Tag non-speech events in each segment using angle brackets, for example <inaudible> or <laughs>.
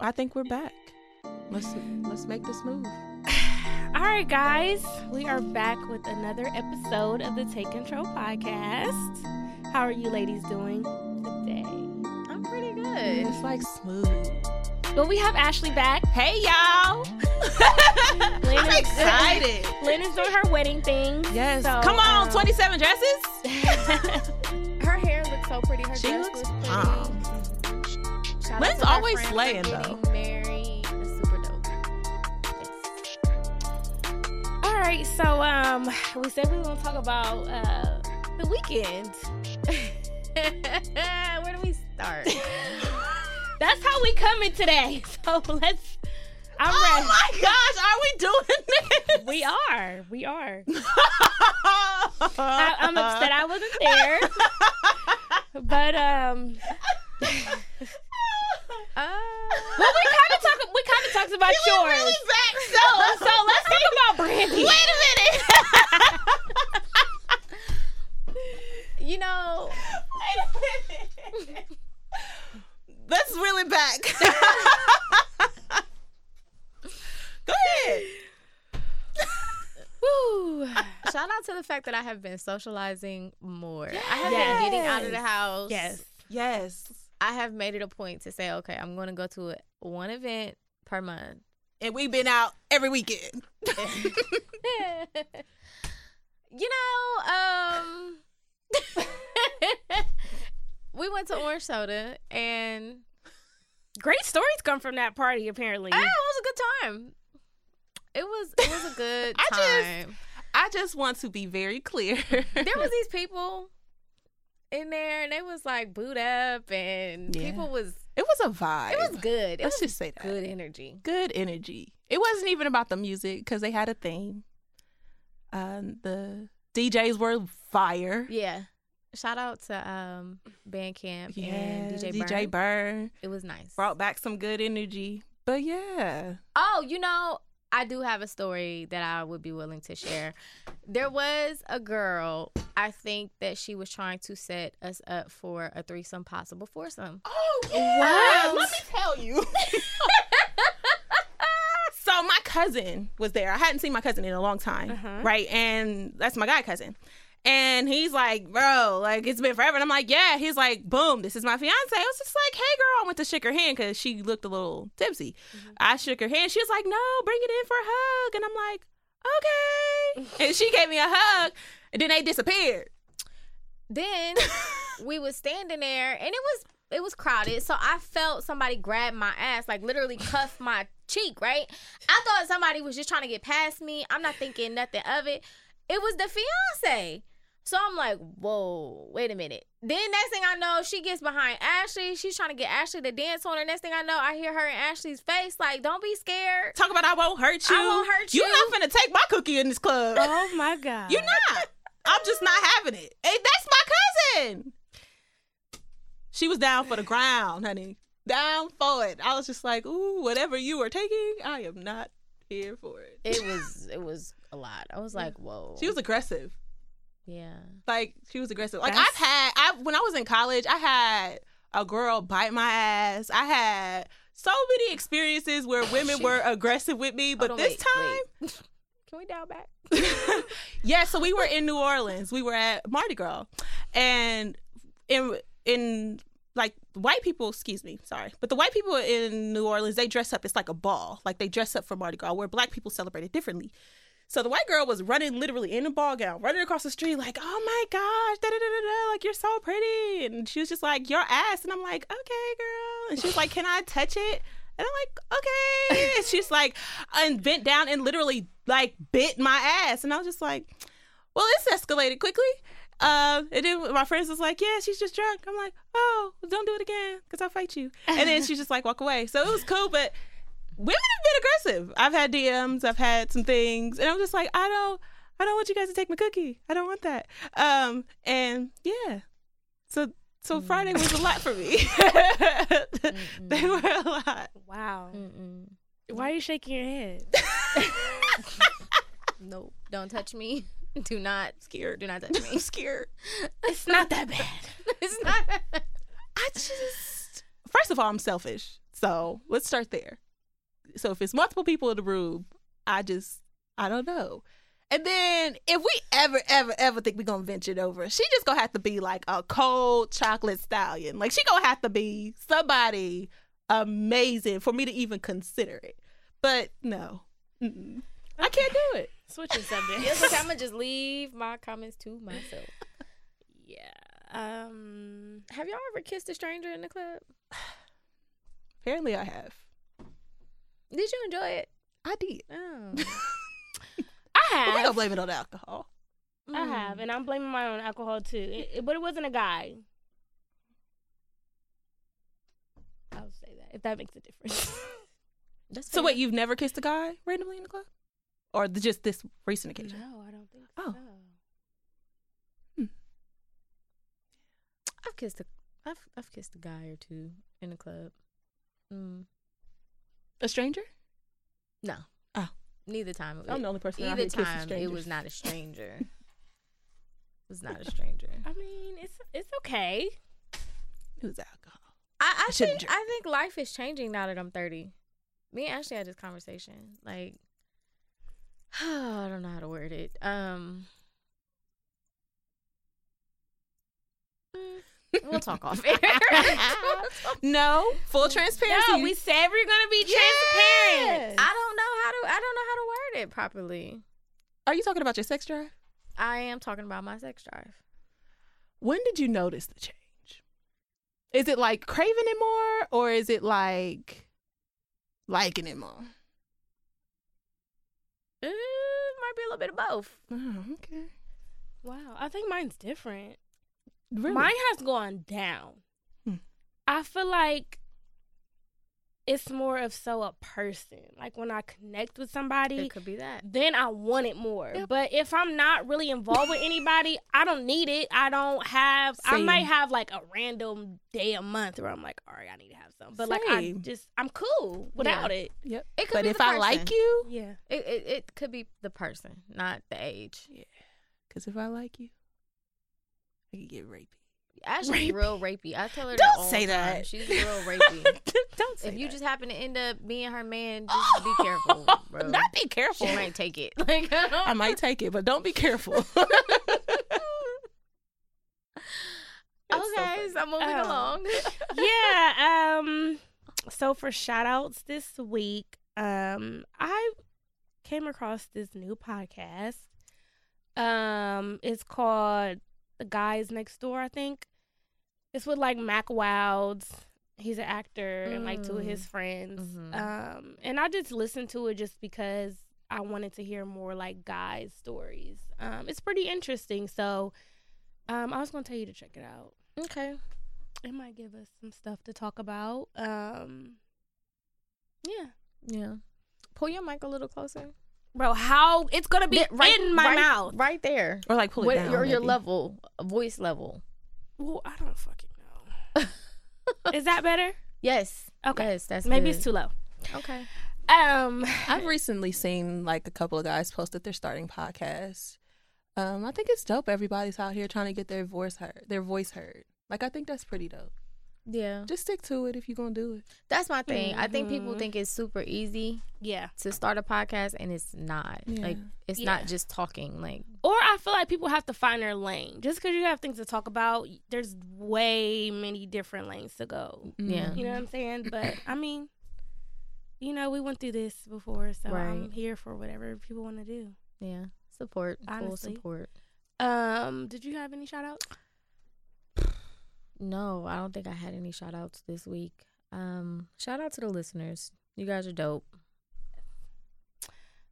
I think we're back. Let's let's make this move. <sighs> All right, guys, we are back with another episode of the Take Control podcast. How are you ladies doing today? I'm pretty good. It's like smooth. Well, we have Ashley back. Hey y'all! <laughs> Lynn I'm is- excited. <laughs> Lynn is doing her wedding thing. Yes. So, Come on, um, 27 dresses. <laughs> Her hair looks so pretty. Her She dress looks was pretty. bomb. Lynn's always slaying, though. Married. It's super dope. All right, so um, we said we were gonna talk about uh the weekend. <laughs> Where do we start? <laughs> That's how we coming today. <laughs> So let's. I'm Oh ready. my gosh, are we doing this? We are. We are. I, I'm upset I wasn't there. But um, Uh, well, we kind of talk. We kind of talked about You yours. really back So, <laughs> so let's talk <laughs> about Brandy. Wait a minute. <laughs> you know, Wait a minute. Let's really back. Go ahead. Woo. shout out to the fact that I have been socializing more. I have been getting out of the house. Yes. Yes. I have made it a point to say, okay, I'm going to go to one event per month. And we've been out every weekend. <laughs> you know, um, <laughs> we went to Orange Soda and Great stories come from that party. Apparently. ah, it was a good time. It was it was a good time. <laughs> I just- I just want to be very clear. there was these people in there and they was like boot up and Yeah. people was it was a vibe. it was good. It Let's was just say that. good energy. Good energy. It wasn't even about the music because they had a theme. Um, the DJs were fire. Yeah. Shout out to um Bandcamp Yeah, and DJ, DJ Burn. Burn It was nice. brought back some good energy. But yeah, Oh, you know, I do have a story that I would be willing to share. There was a girl, I think that she was trying to set us up for a threesome possible foursome. Oh yeah. Let me tell you. <laughs> so my cousin was there. I hadn't seen my cousin in a long time, Uh-huh. right? And that's my guy cousin. And he's like, bro, like it's been forever. And I'm like, yeah. He's like, boom, this is my fiance. I was just like, hey, girl. I went to shake her hand because she looked a little tipsy. Mm-hmm. I shook her hand. She was like, no, bring it in for a hug. And I'm like, okay. and she gave me a hug. And then they disappeared. Then <laughs> we was standing there and it was it was crowded. So I felt somebody grab my ass, like literally cuff my cheek, right? I thought somebody was just trying to get past me. I'm not thinking nothing of it. It was the fiance. So I'm like, whoa, wait a minute. Then next thing I know, she gets behind Ashley. She's trying to get Ashley to dance on her. Next thing I know, I hear her in Ashley's face, like, don't be scared. Talk about I won't hurt you. I won't hurt you. You're you. not finna take my cookie in this club. Oh my god. You're not. I'm just not having it. Hey, that's my cousin. She was down for the ground, honey. Down for it. I was just like, ooh, whatever you are taking, I am not here for it. It was it was a lot. I was like, whoa. She was aggressive. Yeah. Like she was aggressive. Like That's- I've had, I when I was in college, I had a girl bite my ass. I had so many experiences where <laughs> women were aggressive with me, but on, this wait, time. wait. <laughs> Can we dial back? <laughs> yeah, so we were in New Orleans. We were at Mardi Gras, and in in like white people, excuse me, sorry, but the white people in New Orleans they dress up. It's like a ball, like they dress up for Mardi Gras, where black people celebrate it differently. So the white girl was running literally in a ball gown, running across the street, like, "Oh my gosh, da da da da like you're so pretty," and she was just like, "Your ass," and I'm like, "Okay, girl," and she was like, "Can I touch it?" And I'm like, okay. And she's like, and bent down and literally like bit my ass. And I was just like, well, it's escalated quickly. Uh, and then my friends was like, yeah, she's just drunk. I'm like, oh, don't do it again because I'll fight you. And then she just like walk away. So it was cool, but women have been aggressive. I've had DMs, I've had some things, and I'm just like, I don't, I don't want you guys to take my cookie. I don't want that. Um, and yeah, so so Friday was a lot for me. <laughs> they were a lot. Wow. Mm-mm. Why are you shaking your head? <laughs> Nope. Don't touch me. Do not. Scared. Do not touch <laughs> I'm me. scared. It's not that bad. it's not. I just first of all, I'm selfish. So let's start there. So if it's multiple people in the room, I just I don't know. And then if we ever, ever, ever think we're gonna venture it over, she just gonna have to be like a cold chocolate stallion. Like she gonna have to be somebody amazing for me to even consider it. But no, Mm-mm. I can't do it. Switching subjects. It's okay. I'm gonna just leave my comments to myself. <laughs> yeah. Um. Have y'all ever kissed a stranger in the club? <sighs> Apparently, I have. Did you enjoy it? I did. Oh. <laughs> I But we have. gonna blame it on alcohol. I have, and I'm blaming my own alcohol too. It, it- but it wasn't a guy. I'll say that if that makes a difference. <laughs> That's So wait, you've never kissed a guy randomly in the club, or the, just this recent occasion? no, I don't think Oh. so. I've kissed a, I've I've kissed a guy or two in the club. Mm. A stranger? No. Oh. Neither time. I'm the only person out Either time, it was not a <laughs> stranger. it was not a stranger. I mean, it's it's okay. It was alcohol. I, I I shouldn't think I think life is changing now that I'm 30. Me and Ashley had this conversation. Like, <sighs> I don't know how to word it. Um, mm, we'll talk off air. <laughs> No, full transparency. No, we said we're gonna be Yes. transparent. I don't know how to. I don't know how to word it properly. Are you talking about your sex drive? I am talking about my sex drive. When did you notice the change? Is it like craving it more, or is it like liking it more? Uh, might be a little bit of both. Oh, okay. Wow, I think mine's different. Really? Mine has gone down. Hmm. I feel like it's more of so a person. Like when I connect with somebody, It could be that. then I want it more. Yep. But if I'm not really involved with anybody, I don't need it. I don't have. I Same. might have like a random day a month where I'm like, all right, I need to have some. But like I just I'm cool without it. Yep. It could But be if the I like you, Yeah. It, it it could be the person, not the age. Yeah. because if I like you, I can get rapey. Ashley's Rapey. real rapey. I tell her Don't that say the time. that. She's real <laughs> rapey. Don't say if you that. just happen to end up being her man, just be careful, <laughs> bro. Not be careful. She might take it. <laughs> Like I might take it, but don't be careful. So Okay, funny. so moving Oh. along. yeah. Um. So for shout outs this week, um, I came across this new podcast. Um, it's called The Guys Next Door. I think it's with like Mack Wilds. He's an actor and like two of his friends. Mhm. Um, and I just listened to it just because I wanted to hear more like guys' stories. Um, it's pretty interesting. So, um, I was gonna tell you to check it out okay. it might give us some stuff to talk about. Um, yeah, Yeah. Pull your mic a little closer. Bro, how it's gonna be Yeah, right- in my right- mouth? Right there. or like pull it What, down. your, your maybe. level, voice level. Well, I don't fucking know. <laughs> Is that better? Yes. Okay. Yes, that's Maybe good. it's too low. Okay. Um, I've recently seen like a couple of guys post that they're starting podcasts. Um, I think it's dope. Everybody's out here trying to get their voice heard. Their voice heard. Like I think that's pretty dope. Yeah. Just stick to it if you're gonna do it. That's my thing. I think people Mhm. think it's super easy yeah. to start a podcast and it's not. Yeah. Like it's Yeah. not just talking. Like Or I feel like people have to find their lane. Just because you have things to talk about, there's way many different lanes to go. Yeah. You know what I'm saying? But I mean, you know, we went through this before, so I'm here for whatever people want to do. yeah, support, Honestly. full support. Um, did you have any shout outs? No, I don't think I had any shout outs this week. Um, shout out to the listeners. You guys are dope.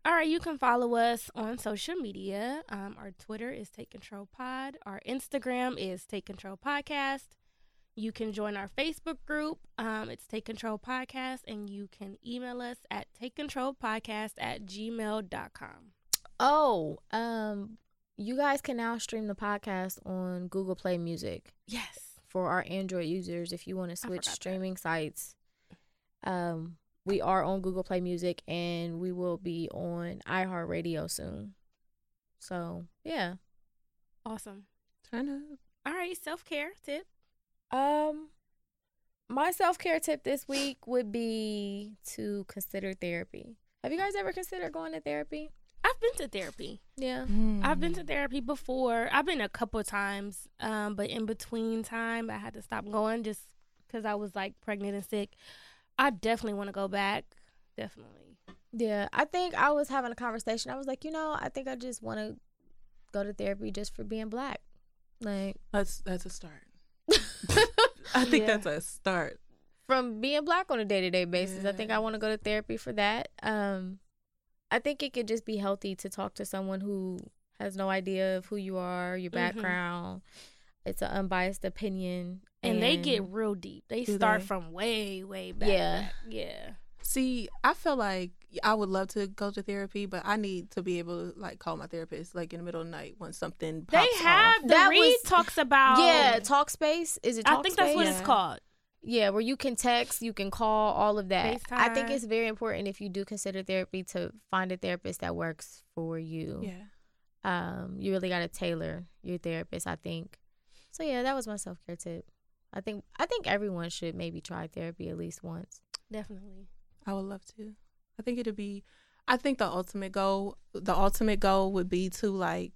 All right, you can follow us on social media. Um, our Twitter is Take Control Pod. Our Instagram is Take Control Podcast. You can join our Facebook group. Um, it's Take Control Podcast, and you can email us at takecontrolpodcast at gmail.com. Oh, um, you guys can now stream the podcast on Google Play Music Yes. For our Android users if you want to switch forgot that. streaming sites. Um, we are on Google Play Music and we will be on iHeartRadio soon. So yeah. Awesome. Turn up. All right, self care tip. Um, my self care tip this week would be to consider therapy. Have you guys ever considered going to therapy? I've been to therapy. Yeah. I've been to therapy before. I've been a couple of times, um, but in between time, I had to stop going just because I was like pregnant and sick. I definitely want to go back. Definitely. Yeah. I think I was having a conversation. I was like, you know, I think I just want to go to therapy just for being black. Like, That's that's a start. <laughs> I think Yeah. that's a start. from being black on a day to day basis. I think I want to go to therapy for that. Um, I think it could just be healthy to talk to someone who has no idea of who you are, your Mhm. background. It's an unbiased opinion, And, they get real deep. They start they? from way, way back. Yeah. back. Yeah. See, I feel like I would love to go to therapy, but I need to be able to like call my therapist like in the middle of the night when something They have off. the That Reed was- talks about. yeah, Talkspace. Is it? Talk I think that's what Space? it's called. Yeah, where you can text, you can call, all of that. I think it's very important if you do consider therapy to find a therapist that works for you. Yeah. Um, you really got to tailor your therapist. I think. So yeah, that was my self care tip. I think I think everyone should maybe try therapy at least once. Definitely. I would love to. I think it'd be I think the ultimate goal the ultimate goal would be to like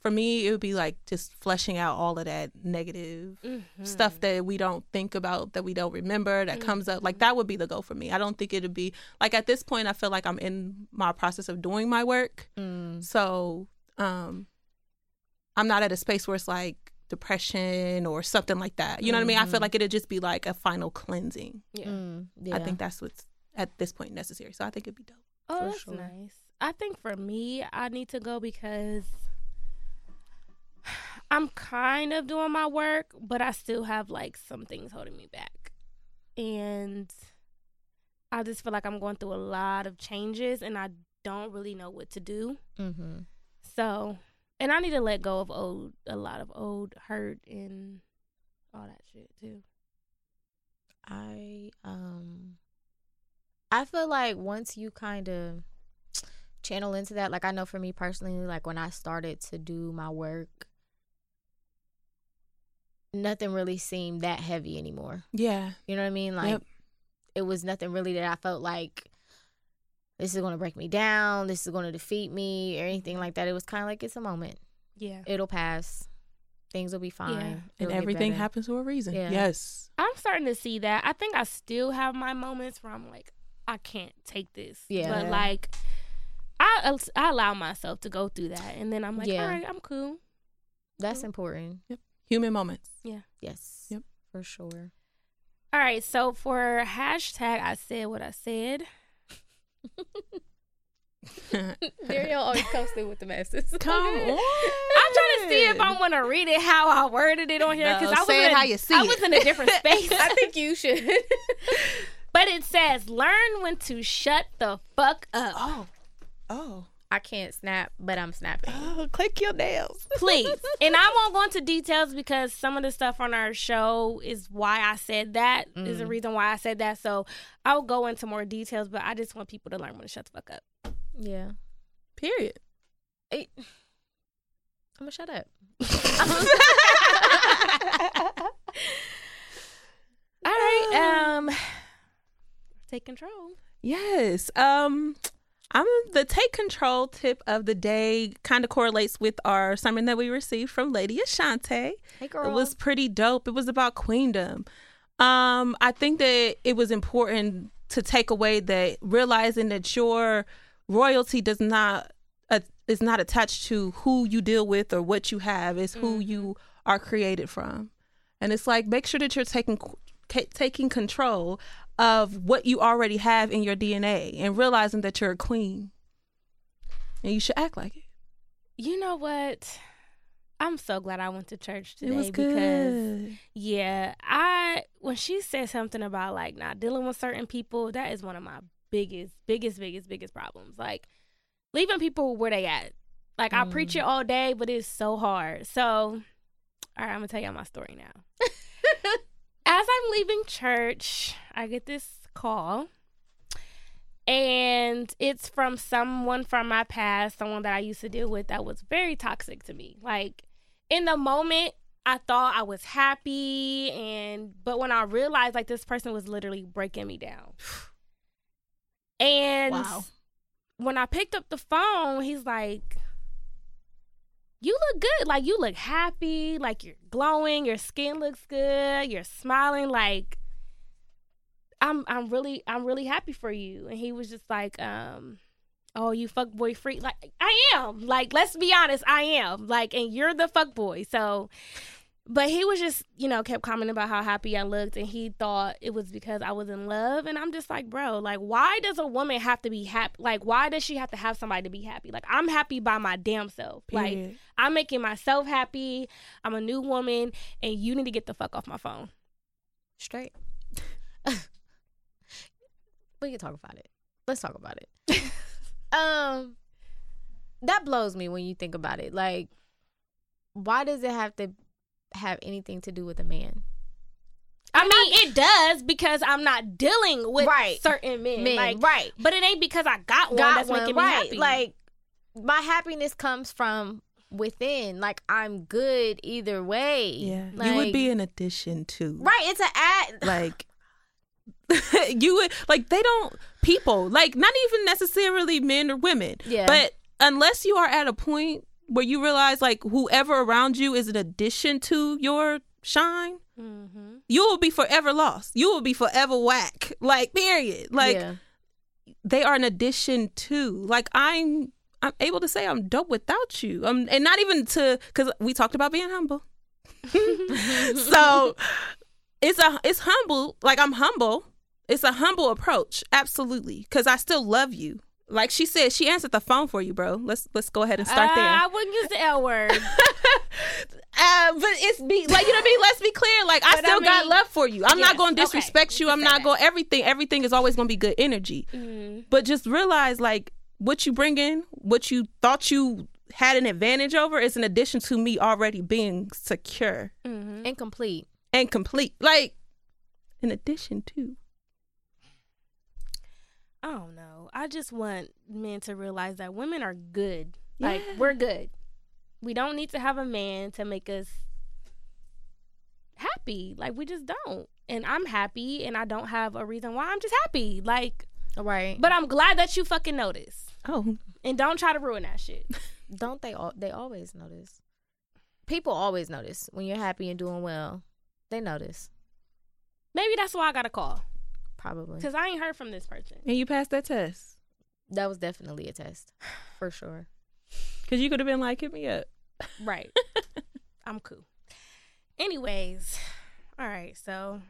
for me it would be like just fleshing out all of that negative Mhm. stuff that we don't think about that we don't remember that comes up like that would be the goal for me. I don't think it'd be like at this point I feel like I'm in my process of doing my work. So, um I'm not at a space where it's like depression or something like that. You know what I mean? I feel Mhm. like it'd just be like a final cleansing. Yeah. Mm, yeah. I think that's what's at this point necessary. So I think it'd be dope. Oh, for that's sure. nice. I think for me, I need to go because I'm kind of doing my work, but I still have like some things holding me back. And I just feel like I'm going through a lot of changes and I don't really know what to do. Mm-hmm. So, and I need to let go of old, a lot of old hurt and all that shit too. I um I feel like once you kind of channel into that, like I know for me personally, like when I started to do my work, nothing really seemed that heavy anymore. Yeah. You know what I mean? Like Yep. it was nothing really that I felt like this is going to break me down, this is going to defeat me or anything like that. It was kind of like it's a moment. Yeah. It'll pass. Things will be fine. And everything happens for a reason. Yeah. Yes. I'm starting to see that. I think I still have my moments where I'm like, I can't take this. Yeah. But like, I I allow myself to go through that, and then I'm like, Yeah. all right, I'm cool. That's important. Human moments. Yeah. Yes. Yep. For sure. All right. So for hashtag, I said what I said. <laughs> Dario always comes through with the messages. <laughs> Come <laughs> on. I'm trying to see if I want to read it how I worded it on here No, because I was in how you see I it. was in a different space. I think you should. but it says, learn when to shut the fuck up. Oh. Oh. I can't snap, but I'm snapping. Oh, click your nails. <laughs> please. And I won't go into details because some of the stuff on our show is why I said that. Is the Mm. reason why I said that. So I'll go into more details, but I just want people to learn when to shut the fuck up. Yeah. Period. <sighs> I'm gonna shut up. <laughs> All right. Um <sighs> take control. Yes. Um I'm the take control tip of the day kind of correlates with our sermon that we received from Lady Ashante. Hey girl. It was pretty dope. It was about queendom. Um, I think that it was important to take away that realizing that your royalty does not uh, is not attached to who you deal with or what you have. It's who you are created from, and it's like make sure that you're taking taking control of what you already have in your DNA and realizing that you're a queen, and you should act like it. You know what? I'm so glad I went to church today it was because yeah, I when she said something about like not dealing with certain people, that is one of my biggest, biggest, biggest, biggest problems. Like leaving people where they at. Like I preach Mm. it all day, but it's so hard. So, all right, I'm gonna tell y'all my story now. <laughs> As I'm leaving church, I get this call, and it's from someone from my past, someone that I used to deal with that was very toxic to me. Like in the moment, I thought I was happy and but when I realized like this person was literally breaking me down. <sighs> And Wow. when I picked up the phone, he's like, You look good. Like you look happy, like you're glowing, your skin looks good, you're smiling like I'm I'm really I'm really happy for you. And he was just like, um, oh, you fuck boy freak. Like I am. Like, let's be honest, I am. Like, and you're the fuck boy. So but he was just, you know, kept commenting about how happy I looked and he thought it was because I was in love. And I'm just like, bro, like why does a woman have to be happy? Like, why does she have to have somebody to be happy? Like, I'm happy by my damn self. Like Period. I'm making myself happy. I'm a new woman, and you need to get the fuck off my phone. Straight. <laughs> we can talk about it. Let's talk about it. <laughs> um, that blows me when you think about it. Like, why does it have to have anything to do with a man? I mean, it does because I'm not dealing with Right. certain men. Men, like, right? But it ain't because I got one Got that's one, making me right? happy. Like, my happiness comes from within. Like, I'm good either way. Yeah. Like, you would be an addition to. right. It's an ad. <laughs> Like <laughs> you would like they don't people like not even necessarily men or women. Yeah. But unless you are at a point where you realize like whoever around you is an addition to your shine, Mhm. you will be forever lost. You will be forever whack. Like period. Like yeah. they are an addition to. Like I'm I'm able to say I'm dope without you. Um and not even to cuz we talked about being humble. <laughs> so it's a it's humble. Like I'm humble. It's a humble approach. Absolutely. Cuz I still love you. Like she said, she answered the phone for you, bro. Let's let's go ahead and start Uh, there. I wouldn't use the L word. <laughs> Uh, but it's be like you know what I mean. Let's be clear. Like I But I still got love for you. I'm Yes, not going to disrespect you. You I'm not going everything. Everything is always going to be good energy. Mhm. But just realize like what you bring in, what you thought you had an advantage over, is an addition to me already being secure Mhm. Incomplete. and complete. Like in addition to. I don't know. I just want men to realize that women are good. Like Yeah. we're good. We don't need to have a man to make us happy. Like we just don't. And I'm happy and I don't have a reason why. I'm just happy. Like Right. but I'm glad that you fucking notice. Oh, And don't try to ruin that shit. <laughs> don't they all they always notice people always notice when you're happy and doing well they notice Maybe that's why I got a call. probably Cause I ain't heard from this person. and you passed that test that was definitely a test <sighs> for sure because you could have been like, hit me up. Right. <laughs> I'm cool. Anyways, all right. So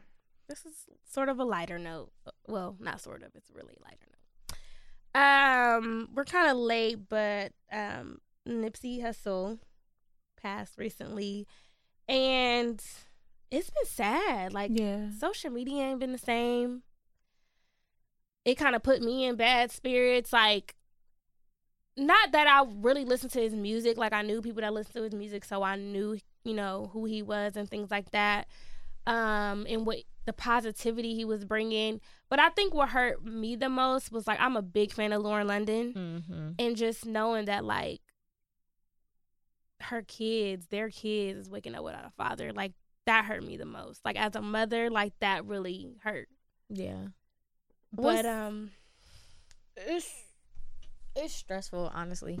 this is sort of a lighter note. Well, not sort of. It's really a lighter note. Um, we're kind of late, but um, Nipsey Hussle passed recently, and it's been sad. Like Yeah. social media ain't been the same. It kind of put me in bad spirits. Like, not that I really listened to his music. Like, I knew people that listened to his music, so I knew, you know, who he was and things like that. Um, and what the positivity he was bringing. But I think what hurt me the most was like, I'm a big fan of Lauren London, mm-hmm. and just knowing that, like, her kids, their kids, is waking up without a father. Like, that hurt me the most. Like, as a mother, like, that really hurt. yeah But What's- um, it's it's stressful honestly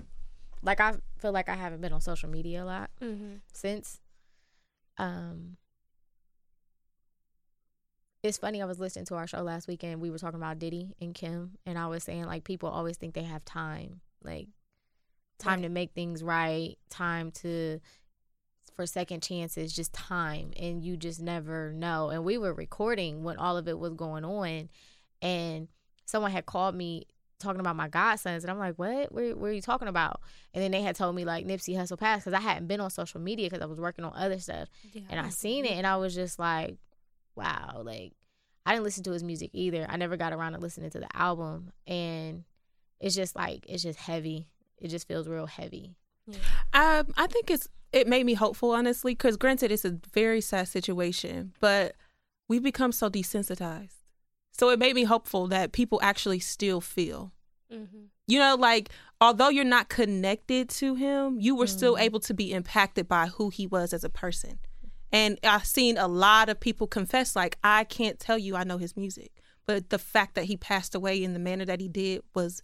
like i feel like i haven't been on social media a lot mhm. since um it's funny i was listening to our show last weekend we were talking about diddy and kim and i was saying like people always think they have time like time to make things right time to for second chances just time and you just never know. And we were recording when all of it was going on and someone had called me talking about my godsons and i'm like what? What, what are you talking about? And then they had told me like Nipsey Hussle passed because i hadn't been on social media because i was working on other stuff. And I seen it and I was just like, wow, like I didn't listen to his music either. I never got around to listening to the album and it's just like it's just heavy. It just feels real heavy. Um, I think it's it made me hopeful, honestly, because granted, it's a very sad situation, but we've become so desensitized. So it made me hopeful that people actually still feel. Mm-hmm. You know, like although you're not connected to him, you were still Mhm. able to be impacted by who he was as a person. And I've seen a lot of people confess, like, I can't tell you I know his music. But the fact that he passed away in the manner that he did was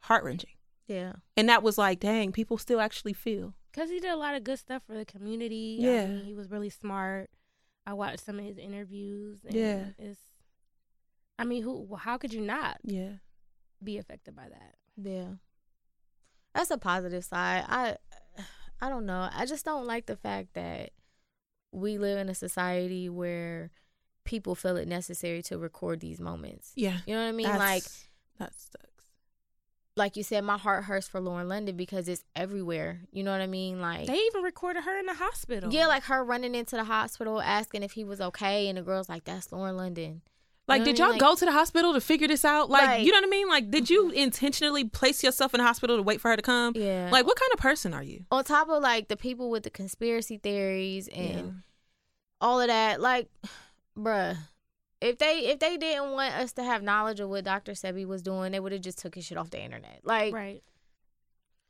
heart wrenching. Yeah. And that was like, dang, people still actually feel. Because he did a lot of good stuff for the community. I Yeah. mean, he was really smart. I watched some of his interviews. And Yeah. It's, I mean, who? How could you not Yeah. be affected by that? Yeah. That's a positive side. I I don't know. I just don't like the fact that we live in a society where people feel it necessary to record these moments. Yeah. You know what I mean? Like that sucks. like you said, my heart hurts for Lauren London because it's everywhere. You know what I mean? Like They even recorded her in the hospital. Yeah, like her running into the hospital asking if he was okay and the girl's like, That's Lauren London. Like, know did y'all mean? go to the hospital to figure this out? Like, Like- you know what I mean? Like, did you intentionally place yourself in the hospital to wait for her to come? Yeah. Like, what kind of person are you? on top of like the people with the conspiracy theories and Yeah. all of that, like, bruh, if they if they didn't want us to have knowledge of what Dr. Sebi was doing, they would have just took his shit off the internet. Like, right.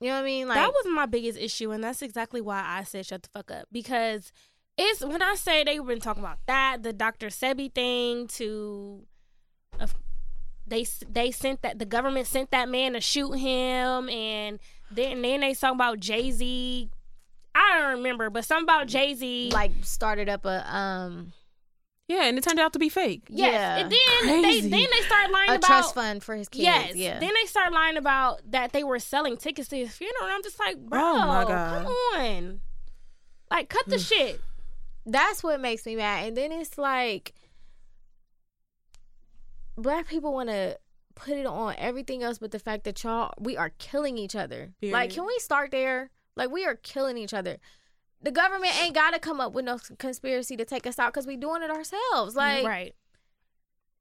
you know what I mean? Like, that was my biggest issue, and that's exactly why I said shut the fuck up because it's when I say they've been talking about that, the Dr. Sebi thing, to uh, they they sent that the government sent that man to shoot him, and then then they talking about Jay Z. I don't remember, but something about Jay Z. like started up a um Yeah, and it turned out to be fake. yes, yeah. and then Crazy. they then they start lying a about trust fund for his kids. Yes. Yeah. Then they start lying about that they were selling tickets to his funeral. And I'm just like, bro, Oh, my God. come on. Like, cut the shit. That's what makes me mad. And then it's like black people want to put it on everything else but the fact that y'all we are killing each other. Like can we start there? Like we are killing each other. The government ain't got to come up with no conspiracy to take us out cuz we doing it ourselves. Like right.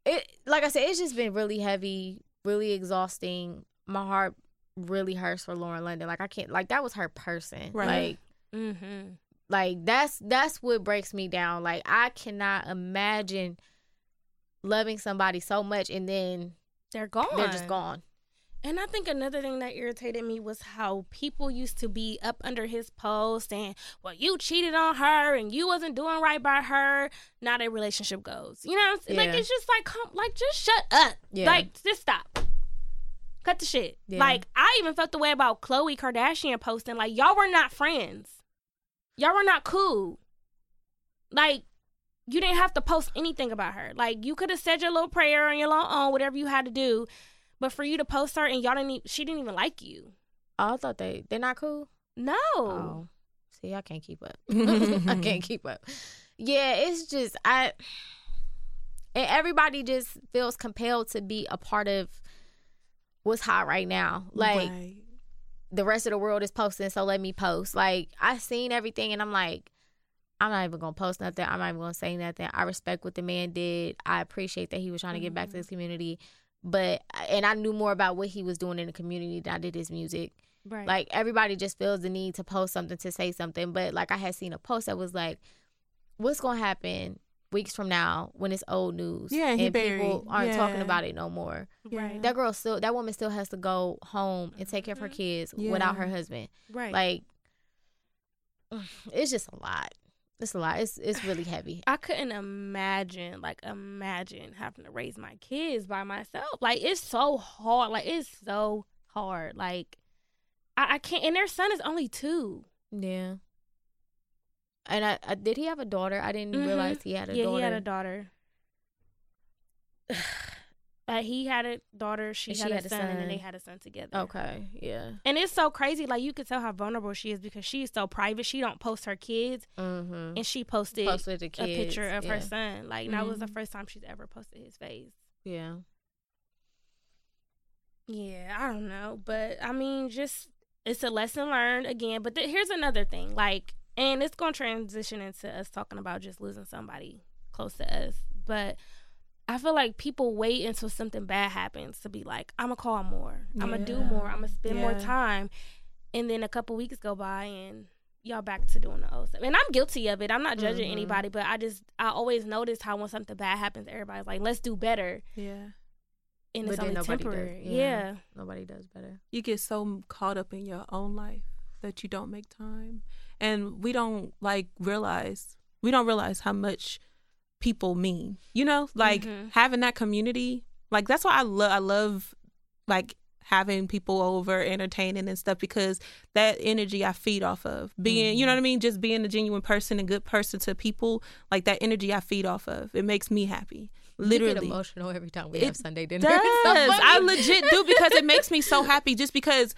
it like I said it's just been really heavy, really exhausting. My heart really hurts for Lauren London. Like I can't like that was her person. Right. Like Mm-hmm. Like that's that's what breaks me down. Like I cannot imagine loving somebody so much and then They're gone. they're just gone. And I think another thing that irritated me was how people used to be up under his post saying, well, you cheated on her and you wasn't doing right by her. Now their relationship goes. You know, It's like Yeah. it's just like, come, like, just shut up. Yeah. Like, just stop. Cut the shit. Yeah. Like, I even felt the way about Khloe Kardashian posting, like, y'all were not friends. Y'all were not cool. Like, you didn't have to post anything about her. Like, you could have said your little prayer on your little own, whatever you had to do. But for you to post her and y'all didn't, she didn't even like you. Oh, I thought they they're not cool. No. Oh. See, I can't keep up. <laughs> I can't keep up. Yeah, it's just I and everybody just feels compelled to be a part of what's hot right now. Like Right. The rest of the world is posting, so let me post. Like I seen everything and I'm like, I'm not even gonna post nothing. I'm not even gonna say nothing. I respect what the man did. I appreciate that he was trying to get back to mm-hmm. his community. But and I knew more about what he was doing in the community than I did his music. Right. Like everybody just feels the need to post something to say something. But like I had seen a post that was like, What's gonna happen weeks from now when it's old news? Yeah, he and people aren't talking about it no more. right. That girl still that woman still has to go home and take care of her mm-hmm. kids without her husband. right. Like <sighs> it's just a lot. It's a lot. It's it's really heavy. <sighs> I couldn't imagine, like, imagine having to raise my kids by myself. Like, it's so hard. Like, it's so hard. Like, I, I can't. And their son is only two. Yeah. And I, I did he have a daughter? I didn't Mhm. realize he had a yeah, daughter. he had a daughter. <sighs> Uh, he had a daughter. She, had, she a had a son, and then they had a son together. Okay. Yeah. And it's so crazy. Like, you could tell how vulnerable she is because she's so private. She don't post her kids, Mm-hmm. and she posted, Posted the a picture of her son. Like, that was the Mhm. first time she's ever posted his face. Yeah. Yeah, I don't know, but I mean, just it's a lesson learned again. But th- here's another thing, like, and it's gonna transition into us talking about just losing somebody close to us. But I feel like people wait until something bad happens to be like, I'm gonna call more, I'm gonna do more, I'm gonna spend more time, and then a couple weeks go by and y'all back to doing the old stuff. And I'm guilty of it. I'm not judging Mhm. anybody, but I just I always notice how when something bad happens, everybody's like, let's do better, Yeah. and But it's only nobody does. temporary. Yeah. yeah. Nobody does better. You get so caught up in your own life that you don't make time. And we don't like realize we don't realize how much people mean. You know, like Mhm. having that community. Like that's why I love I love like having people over entertaining and stuff because that energy I feed off of being you know what I mean just being a genuine person and good person to people like that energy I feed off of it makes me happy You get literally emotional every time we It have Sunday dinner. <laughs> does. I legit do because it makes me so happy just because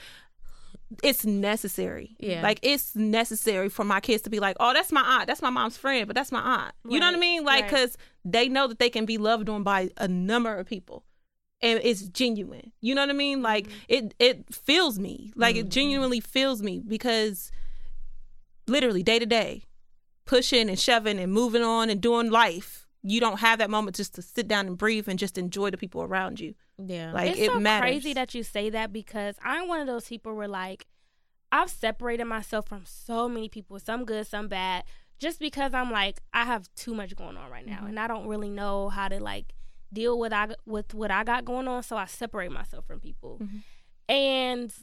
it's necessary. Yeah. Like it's necessary for my kids to be like, oh, that's my aunt. That's my mom's friend, but that's my aunt. You know what I mean? Like, right. because they know that they can be loved on by a number of people. And it's genuine. You know what I mean? Like Mm-hmm. it it fills me. Like it genuinely fills me because literally day to day, pushing and shoving and moving on and doing life. You don't have that moment just to sit down and breathe and just enjoy the people around you. yeah. Like it's it so matters. crazy that you say that because I'm one of those people where like I've separated myself from so many people, some good, some bad, just because I'm like I have too much going on right now, Mm-hmm. and I don't really know how to like deal with I with what I got going on, so I separate myself from people, Mhm. and.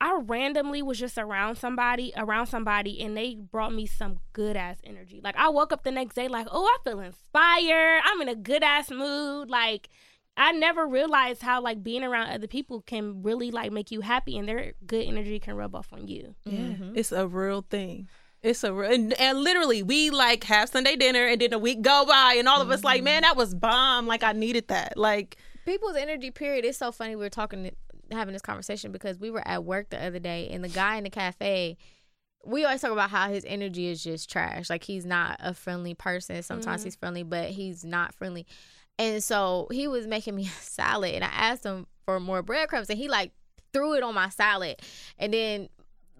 I randomly was just around somebody, around somebody, and they brought me some good ass energy. Like I woke up the next day, like, oh, I feel inspired. I'm in a good ass mood. Like I never realized how like being around other people can really like make you happy and their good energy can rub off on you. Yeah, Mhm. it's a real thing. It's a real, and, and literally we like have Sunday dinner and then a week go by and all of us like, man, that was bomb. Like I needed that. Like people's energy period is so funny we were talking having this conversation because we were at work the other day and the guy in the cafe we always talk about how his energy is just trash. Like he's not a friendly person. Sometimes Mhm. he's friendly but he's not friendly. And so he was making <laughs> me a salad and i asked him for more breadcrumbs and he like threw it on my salad. And then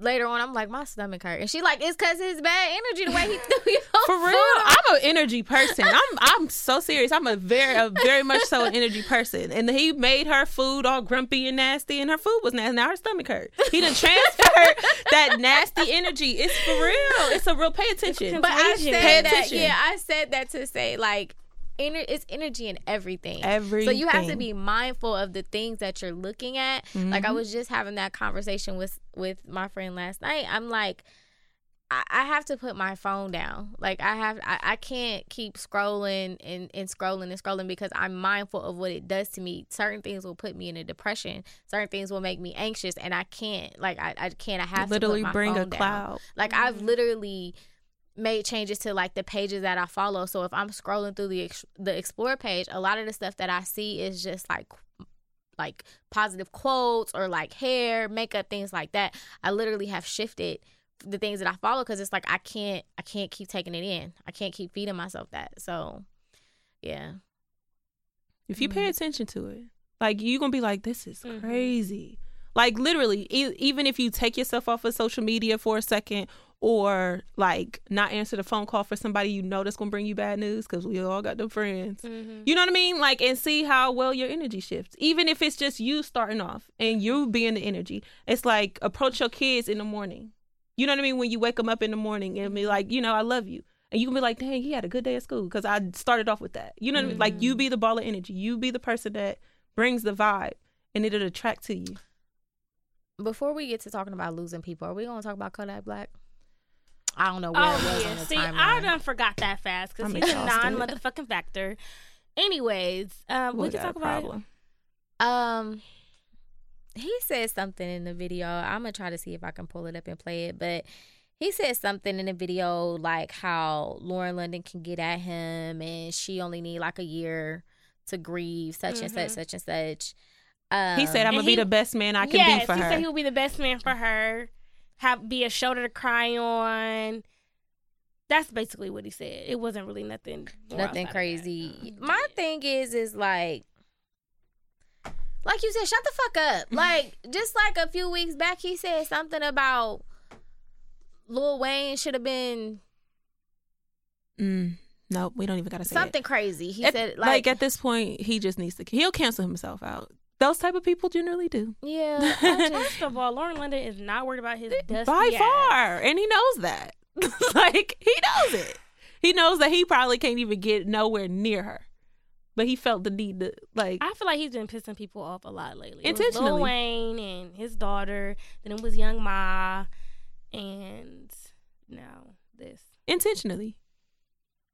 later on i'm like my stomach hurt and she like it's because his bad energy the way he <laughs> threw your for real, food I'm an energy person. I'm I'm so serious. I'm a very a very much so an energy person. And he made her food all grumpy and nasty, and her food was nasty. Now her stomach hurt. He done transferred that nasty energy. It's for real. It's a real pay attention. But I said Pay that. attention. Yeah, I said that to say like, ener- it's energy in everything. Everything. So you have to be mindful of the things that you're looking at. Like I Mhm. was just having that conversation with with my friend last night. I'm like. I I have to put my phone down. Like I have, I, I can't keep scrolling and, and scrolling and scrolling because I'm mindful of what it does to me. Certain things will put me in a depression. Certain things will make me anxious, and I can't. Like I, I can't. I have literally to my bring a down. cloud. Like I've literally made changes to like the pages that I follow. So if I'm scrolling through the ex- the explore page, a lot of the stuff that I see is just like like positive quotes or like hair, makeup, things like that. I literally have shifted the things that I follow because it's like I can't I can't keep taking it in. I can't keep feeding myself that. So yeah. If you pay attention to it, like you're gonna be like, this is Mhm. crazy. Like literally, e- even if you take yourself off of social media for a second, or like not answer the phone call for somebody you know that's gonna bring you bad news, because we all got them friends. Mm-hmm. You know what I mean? Like, and see how well your energy shifts. Even if it's just you starting off and you being the energy, it's like approach your kids in the morning. You know what I mean? When you wake them up in the morning and be like, you know, I love you. And you can be like, dang, he had a good day at school because I started off with that. You know what I mean? Like, you be the ball of energy. You be the person that brings the vibe and it'll attract to you. Before we get to talking about losing people, are we gonna talk about Kodak Black? I don't know where it Oh was on yeah, the see, I timeline. done forgot that fast because I'm he's a non motherfucking factor. Anyways, uh, we Boy can talk about it. problem. Um, he said something in the video. I'm gonna try to see if I can pull it up and play it. But he said something in the video like how Lauren London can get at him, and she only need like a year to grieve, such and such, Mhm. such and such. Um, He said, I'm going to be the best man I can yes, be for he her. said he'll be the best man for her. Have be a shoulder to cry on. That's basically what he said. It wasn't really nothing. nothing outside of that. crazy. My thing is, is like, like you said, shut the fuck up. <laughs> Like, just like a few weeks back, he said something about Lil Wayne should have been mm, nope, we don't even got to say it. something crazy. He At- said, like, like, at this point, he just needs to, he'll cancel himself out. Those type of people generally do. yeah, <laughs> First of all, Lauren London is not worried about his dusty by ass. far and he knows that <laughs> like he knows it he knows that he probably can't even get nowhere near her but he felt the need to like I feel like he's been pissing people off a lot lately. It Intentionally. Lil Wayne and his daughter. Then it was Young M.A, and now this. intentionally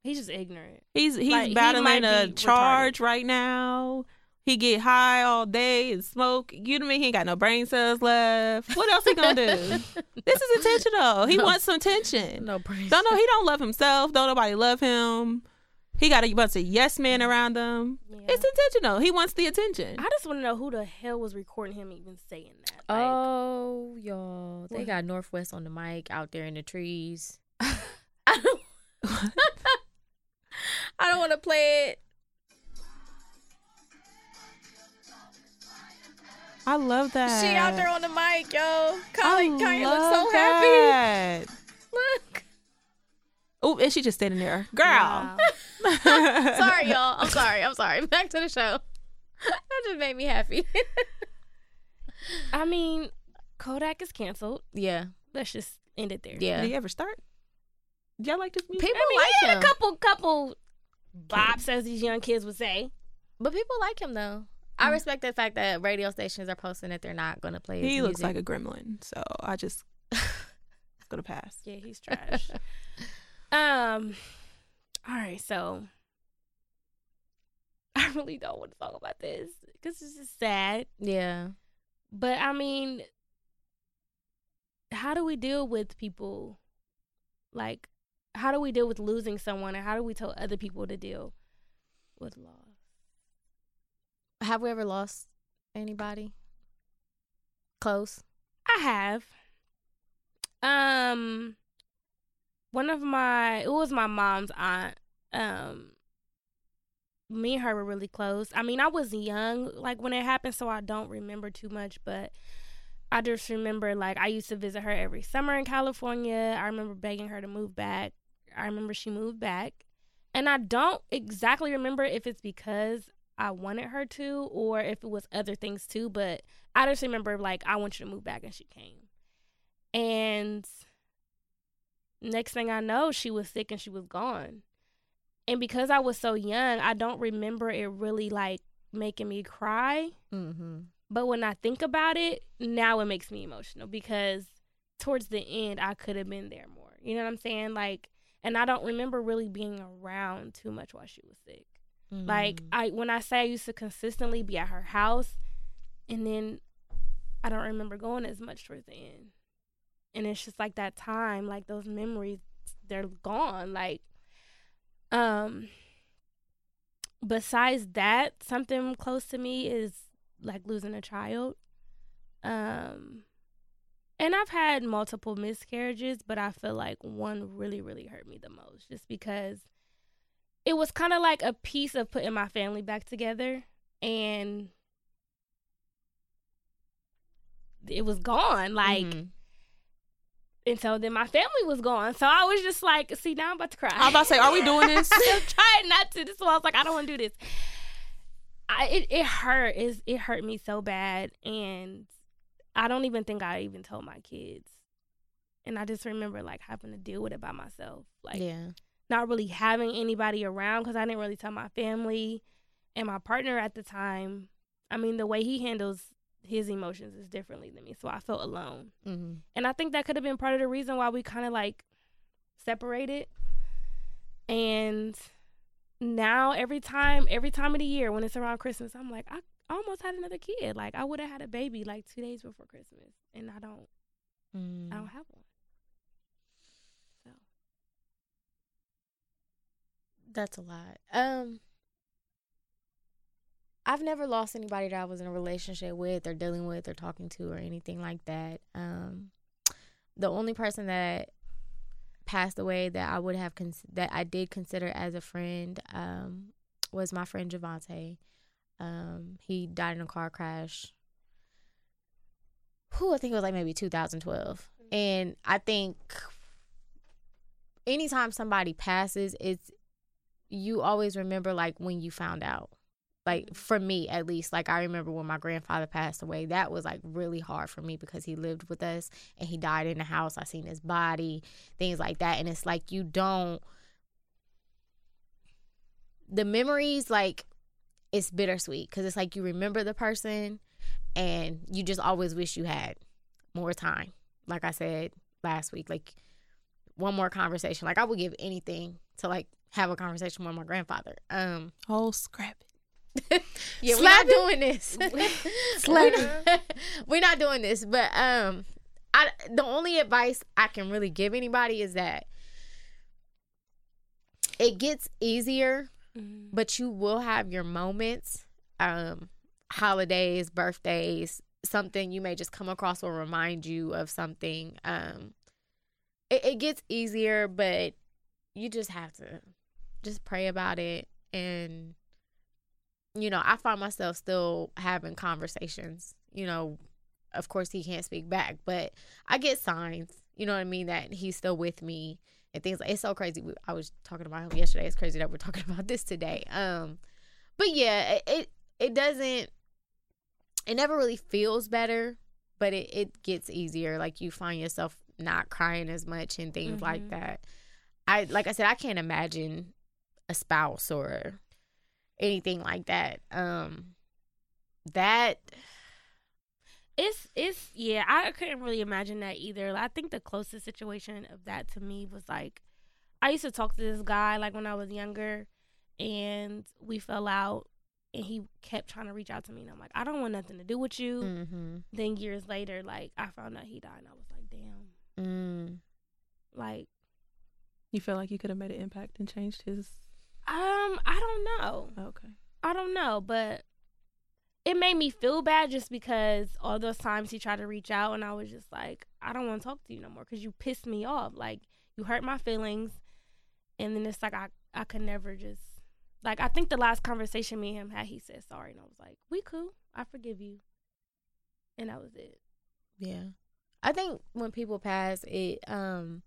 He's just ignorant. He's he's Like, battling might a be charge right now. He get high all day and smoke. You know what I mean? He ain't got no brain cells left. What else he gonna do? <laughs> this is intentional. He wants some attention. No praise. Don't know he don't love himself. Don't nobody love him. He got a bunch of yes men around him. Yeah. It's intentional. He wants the attention. I just want to know who the hell was recording him even saying that. Like, Oh, y'all. They What? got Northwest on the mic out there in the trees. <laughs> I don't, <laughs> I don't want to play it. I love that. She out there on the mic, yo. I Kanye, Kanye looks so happy. <laughs> Look. Oh, and she just standing there, girl. wow. <laughs> sorry, y'all. I'm sorry. I'm sorry. <laughs> Back to the show. That just made me happy. I mean, Kodak is canceled. yeah. Let's just end it there. Yeah. Did he ever start? Do y'all like this music? People I mean, like him. a couple, couple bops, as these young kids would say. But people like him though. I respect the fact that radio stations are posting that they're not going to play. His He looks music. like a gremlin, so I just it's <laughs> gonna pass. Yeah, he's trash. <laughs> um, all right, so <laughs> I really don't want to talk about this because it's just sad. yeah. But I mean, how do we deal with people? Like, how do we deal with losing someone, and how do we tell other people to deal with loss? Have we ever lost anybody close? I have. Um, one of my it was my mom's aunt. Um, me and her were really close. I mean, I was young like when it happened, so I don't remember too much, but I just remember like I used to visit her every summer in California. I remember begging her to move back. I remember she moved back. And I don't exactly remember if it's because I wanted her to or if it was other things too, but I just remember like I want you to move back and she came. And next thing I know, she was sick and she was gone. And because I was so young, I don't remember it really like making me cry. Mm-hmm. But when I think about it, now it makes me emotional because towards the end, I could have been there more. You know what I'm saying? Like, and I don't remember really being around too much while she was sick. Like, I when I say I used to consistently be at her house, and then I don't remember going as much towards the end. And it's just like that time, like those memories, they're gone. Like, um, besides that, something close to me is like losing a child. Um, and I've had multiple miscarriages, but I feel like one really, really hurt me the most just because it was kind of like a piece of putting my family back together and it was gone. Like, Mhm. and so then my family was gone. So I was just like, see, now I'm about to cry. I was about to say, are we doing this? <laughs> I'm trying not to. This is why I was like, I don't want to do this. I it, it hurt. Is it hurt me so bad, and I don't even think I even told my kids. And I just remember like having to deal with it by myself, like yeah. Not really having anybody around because I didn't really tell my family and my partner at the time. I mean, the way he handles his emotions is differently than me, so I felt alone. Mm-hmm. And I think that could have been part of the reason why we kind of like separated. And now every time, every time of the year when it's around Christmas, I'm like, I almost had another kid. Like I would have had a baby like two days before Christmas, and I don't, Mm. I don't have one. That's a lot. Um, I've never lost anybody that I was in a relationship with, or dealing with, or talking to, or anything like that. Um, the only person that passed away that I would have cons- that I did consider as a friend um, was my friend Javante. Um, he died in a car crash. Who I think it was like maybe 2012, and I think anytime somebody passes, it's you always remember like when you found out. Like mm-hmm. for me at least, like I remember when my grandfather passed away, that was like really hard for me because he lived with us and he died in the house. I seen his body, things like that. And it's like you don't the memories like it's bittersweet because it's like you remember the person and you just always wish you had more time. Like I said last week, like one more conversation. Like I would give anything to like have a conversation with my grandfather. Um, Oh, scrap it. <laughs> yeah, we're not doing this. <laughs> Slap we're, not, <laughs> we're not doing this. But um, I the only advice I can really give anybody is that it gets easier, Mm-hmm. but you will have your moments, um, holidays, birthdays, something you may just come across will remind you of something. Um, it, it gets easier, but you just have to just pray about it and you know, I find myself still having conversations. You know, of course he can't speak back, but I get signs. You know what I mean that he's still with me and things. Like, it's so crazy. I was talking about him yesterday. It's crazy that we're <laughs> talking about this today. Um, but yeah, it it, doesn't. It never really feels better, but it it gets easier. Like you find yourself not crying as much and things like Mhm. that. I like I said, I can't imagine a spouse or anything like that. Um that It's it's yeah, I couldn't really imagine that either. I think the closest situation of that to me was like I used to talk to this guy like when I was younger and we fell out and he kept trying to reach out to me and I'm like, I don't want nothing to do with you. mm-hmm. Then years later, like I found out he died and I was like, damn. mm. Like, You feel like you could have made an impact and changed his. Um, I don't know. Okay. I don't know, but it made me feel bad just because all those times he tried to reach out and I was just like, I don't want to talk to you no more because you pissed me off. Like you hurt my feelings, and then it's like I I could never just like I think the last conversation me and him had, he said sorry, and I was like, we cool, I forgive you, and that was it. Yeah. I think when people pass, it um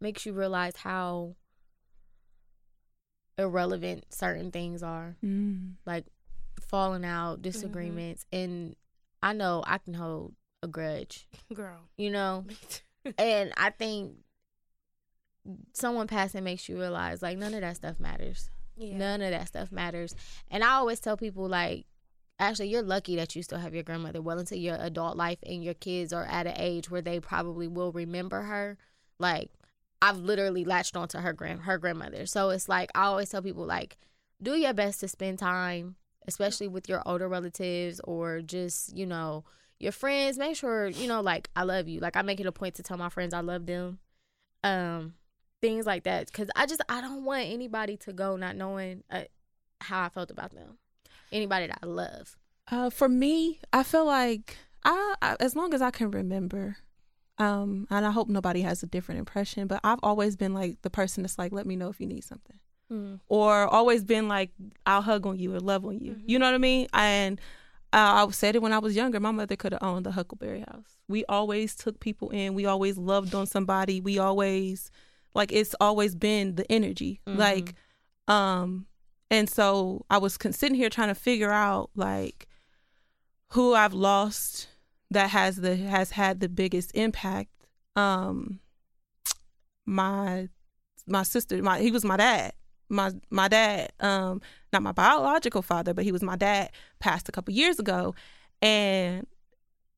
makes you realize how irrelevant certain things are. Mm. Like falling out, disagreements, and I know I can hold a grudge, Girl, you know? <laughs> And I think someone passing makes you realize like none of that stuff matters. yeah, None of that stuff matters. And I always tell people like actually you're lucky that you still have your grandmother well into your adult life and your kids are at an age where they probably will remember her. Like I've literally latched onto her grand her grandmother. So it's like I always tell people like do your best to spend time, especially with your older relatives or just, you know, your friends. Make sure, you know, like I love you. Like I make it a point to tell my friends I love them. Um things like that cuz I just I don't want anybody to go not knowing uh, how I felt about them. Anybody that I love. Uh, for me, I feel like I, I as long as I can remember, um, and I hope nobody has a different impression, but I've always been like the person that's like, let me know if you need something, Mm. or always been like, I'll hug on you or love on you. Mhm. You know what I mean? And uh, I said it when I was younger. My mother could have owned the Huckleberry House. We always took people in. We always loved on somebody. We always like it's always been the energy. Mhm. Like um and so I was sitting here trying to figure out like who I've lost that has the has had the biggest impact. Um my my sister, my he was my dad. My my dad, um, not my biological father, but he was my dad, passed a couple years ago. And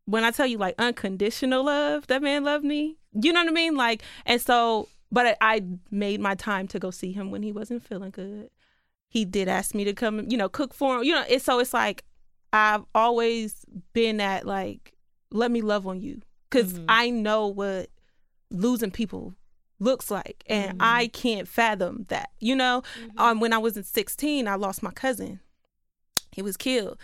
when I tell you like unconditional love, that man loved me. You know what I mean? Like, and so, but I, made my time to go see him when he wasn't feeling good. He did ask me to come, you know, cook for him. You know, it's so it's like I've always been at like, let me love on you, because Mhm. I know what losing people looks like, and Mhm. I can't fathom that. You know, Mhm. um, when I was in 16, I lost my cousin. He was killed.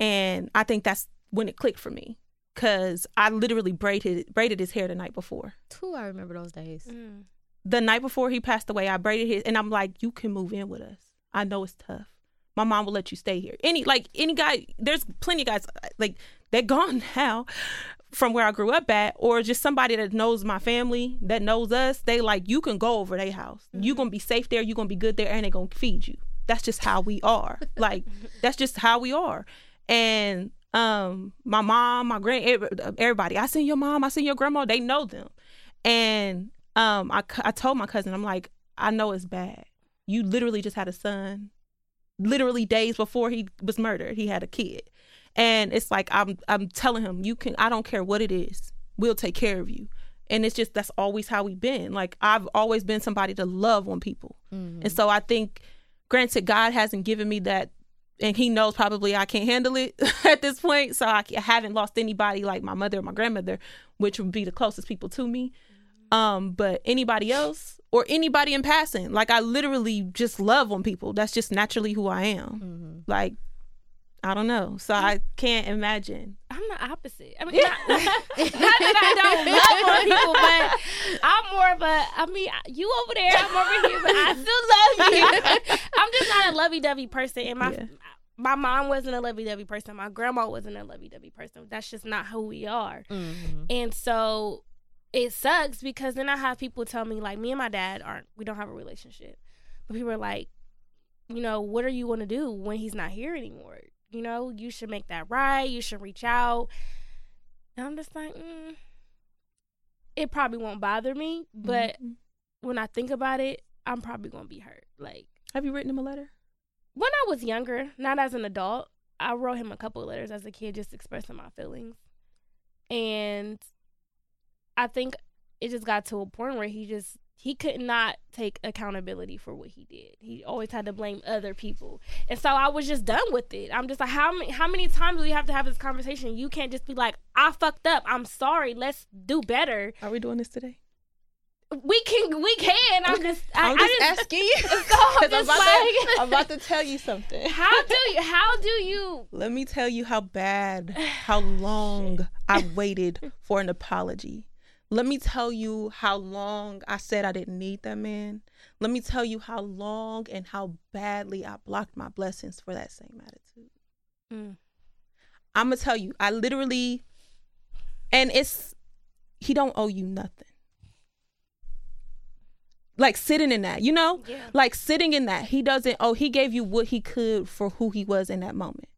And I think that's when it clicked for me. Cause I literally braided braided his hair the night before. Too, I remember those days. Mm. The night before he passed away, I braided his and I'm like, you can move in with us. I know it's tough. My mom will let you stay here. Any like any guy, there's plenty of guys like they're gone <laughs> now from where I grew up at, or just somebody that knows my family, that knows us, they like you can go over their house. You gonna be safe there, you gonna be good there, and they gonna feed you. That's just how we are. <laughs> like that's just how we are. And um, my mom, my grand, everybody. I seen your mom. I seen your grandma. They know them. And um, I, I told my cousin, I'm like, I know it's bad. You literally just had a son. Literally days before he was murdered, he had a kid. And it's like I'm I'm telling him, you can. I don't care what it is. We'll take care of you. and it's just that's always how we've been. Like I've always been somebody to love on people, and so I think, granted, God hasn't given me that, and He knows probably I can't handle it <laughs> at this point. So I, I haven't lost anybody like my mother or my grandmother, which would be the closest people to me. Um, but anybody else or anybody in passing, like I literally just love on people. That's just naturally who I am. Mm-hmm. Like I don't know, so I can't imagine. I'm the opposite. I mean, not, <laughs> not that I don't <laughs> love on people, but I'm more of a. I mean, you over there, I'm over here, but I still love you. <laughs> I'm just not a lovey-dovey person, and my Yeah. my mom wasn't a lovey-dovey person. My grandma wasn't a lovey-dovey person. That's just not who we are. Mm-hmm. And so it sucks because then I have people tell me like, me and my dad aren't. We don't have a relationship, but people are like, you know, what are you going to do when he's not here anymore? You know, you should make that right. You should reach out. And I'm just like, mm, it probably won't bother me, but Mhm. when I think about it, I'm probably going to be hurt. Like have you written him a letter? when I was younger, not as an adult, I wrote him a couple of letters as a kid just expressing my feelings. And I think it just got to a point where he just he could not take accountability for what he did. He always had to blame other people. And so I was just done with it. I'm just like how many how many times do we have to have this conversation? You can't just be like, "I fucked up. I'm sorry. Let's do better." Are we doing this today? We can we can. I'm just I, I'm I just just asking <laughs> you. So I'm <laughs> 'Cause I'm just about, like- to, I'm about to tell you <laughs> something. how do you how do you Let me tell you how bad, how long <sighs> I waited for an apology. Let me tell you how long I said I didn't need that man. Let me tell you how long and how badly I blocked my blessings for that same attitude. Mm. I'm gonna tell you, I literally, and it's he don't owe you nothing. Like sitting in that, you know, Yeah. like sitting in that. He doesn't. Oh, he gave you what he could for who he was in that moment,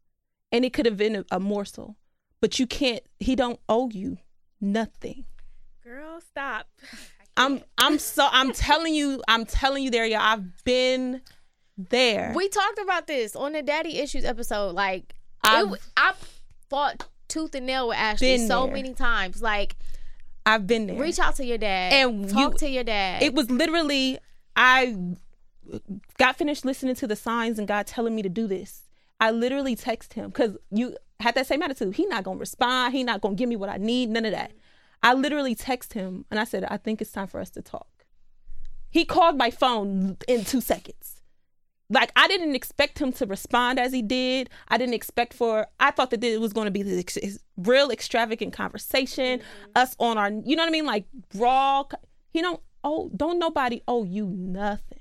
and it could have been a, a morsel, but you can't. He don't owe you nothing. Girl, stop. <laughs> I'm. I'm so. I'm <laughs> telling you. I'm telling you, there. Yeah, I've been there. We talked about this on the Daddy Issues episode. Like, I've- it, I fought tooth and nail with Ashley so there. many times. Like, I've been there. reach out to your dad And talk you- to your dad. it was literally I got finished listening to the signs and God telling me to do this. I literally text him because you had that same attitude. He not gonna respond. He not gonna give me what I need. None of that. I literally text him and I said, I think it's time for us to talk. He called my phone in two seconds. Like I didn't expect him to respond as he did. I didn't expect for. I thought that it was going to be this ex- real extravagant conversation. Mm-hmm. Us on our, you know what I mean, like raw. He don't owe. Don't nobody owe you nothing.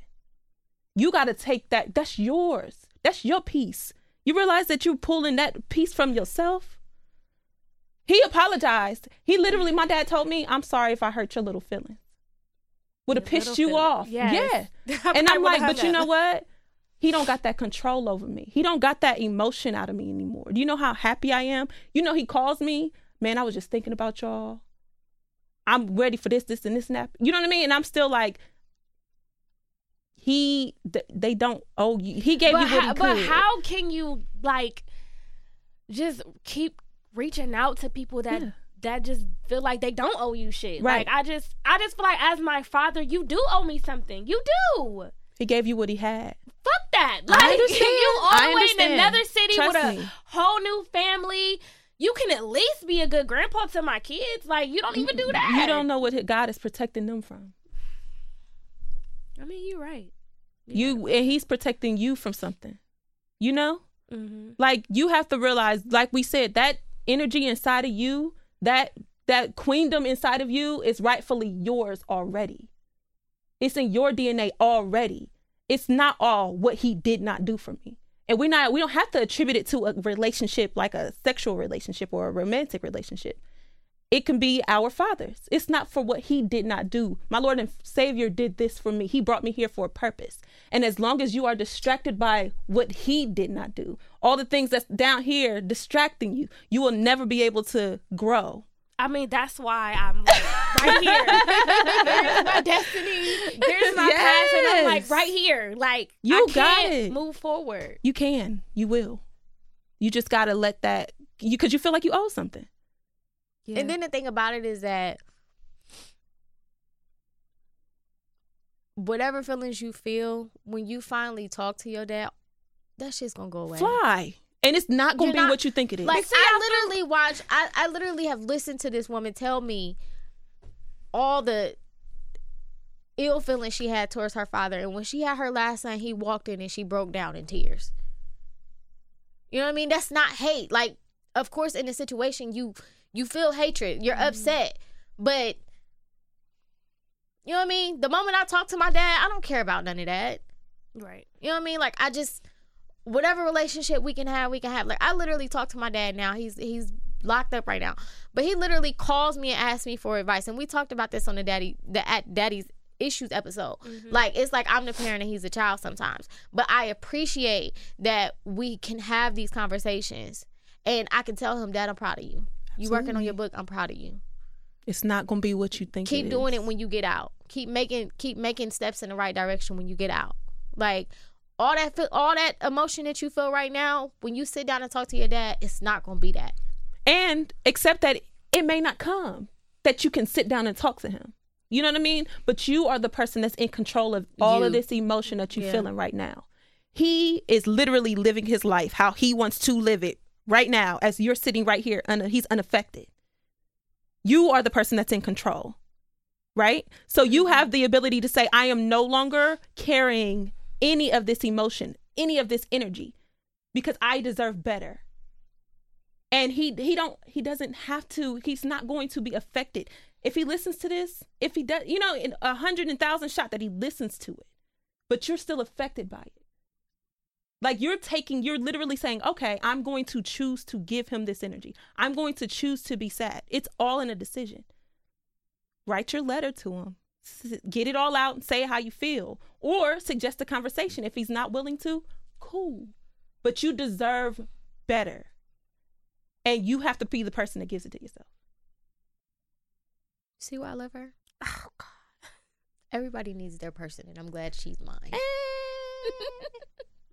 You got to take that. That's yours. That's your piece. You realize that you're pulling that piece from yourself. He apologized. He literally, my dad told me, "I'm sorry if I hurt your little feelings." Would have pissed you feelings. off. Yes. Yeah. <laughs> And I'm like, but you know what? He don't got that control over me. He don't got that emotion out of me anymore. Do you know how happy I am? You know, he calls me, man, I was just thinking about y'all. I'm ready for this, this, and this, and that. You know what I mean? And I'm still like, he, th- they don't owe you. He gave but, you what how, but how can you like just keep reaching out to people that Yeah. that just feel like they don't owe you shit? Right. Like I just I just feel like as my father, you do owe me something. You do. He gave you what he had. Fuck that. I Like <laughs> understand. you all I the way in another city Trust with a me. whole new family. You can at least be a good grandpa to my kids. Like you don't even do that. You don't know what God is protecting them from. I mean, you're right. You and he's protecting you from something. You know? Mm-hmm. like you have to realize like we said that energy inside of you that that queendom inside of you is rightfully yours already. It's in your dna already. It's not all what he did not do for me. And we're not we don't have to attribute it to a relationship like a sexual relationship or a romantic relationship it can be our father's it's not for what he did not do my lord and savior did this for me he brought me here for a purpose and as long as you are distracted by what he did not do all the things that's down here distracting you you will never be able to grow I mean, that's why I'm like right here. There's my <laughs> destiny. There's my passion. I'm like right here. Like You I got it. move forward. you can you will you just gotta let that you because you feel like you owe something And then the thing about it is that whatever feelings you feel when you finally talk to your dad, that shit's gonna go away. Fly. And it's not gonna You're be not- what you think it is. Like I literally watch. I I literally have listened to this woman tell me all the ill feelings she had towards her father, and when she had her last son, he walked in and she broke down in tears. You know what I mean? That's not hate. Like, of course, in a situation you you feel hatred, you're mm-hmm. upset, but you know what I mean. The moment I talk to my dad, I don't care about none of that. Right. You know what I mean? Like I just whatever relationship we can have, we can have. Like I literally talk to my dad now. He's he's locked up right now. But he literally calls me and asks me for advice. And we talked about this on the daddy the at daddy's issues episode. Mm-hmm. Like it's like I'm the parent and he's the child sometimes. But I appreciate that we can have these conversations and I can tell him, Dad, I'm proud of you. You working on your book, I'm proud of you. it's not gonna be what you think. Keep it doing is. it when you get out. Keep making keep making steps in the right direction when you get out. Like all that all that emotion that you feel right now, when you sit down and talk to your dad, it's not gonna be that. and accept that it may not come that you can sit down and talk to him you know what i mean but you are the person that's in control of all of this emotion that you're Yeah. feeling right now he is literally living his life how he wants to live it right now as you're sitting right here un- he's unaffected. You are the person that's in control right? So you mm-hmm. have the ability to say i am no longer carrying any of this emotion any of this energy because i deserve better. And he he don't he doesn't have to he's not going to be affected. If he listens to this if he does you know in a hundred and thousand shot that he listens to it but you're still affected by it like you're taking you're literally saying okay i'm going to choose to give him this energy i'm going to choose to be sad it's all in a decision write your letter to him get it all out and say how you feel or suggest a conversation if he's not willing to cool but you deserve better and you have to be the person that gives it to yourself. See why I love her? Oh God. Everybody needs their person, and I'm glad she's mine.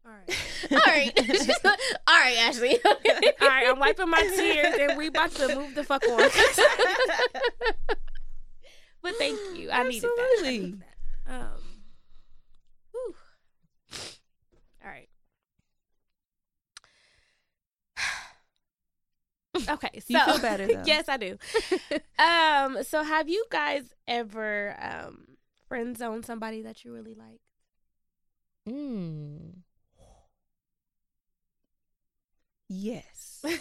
All right. <laughs> all right, <laughs> all right, Ashley. All right, I'm wiping my tears and we about to move the fuck on. <laughs> but thank you. I needed that. I Absolutely. needed that. Um, whew. All right. <sighs> Okay, so You feel better, though. yes, I do. um, so have you guys ever um friend zoned somebody that you really like? mm. Yes. <laughs>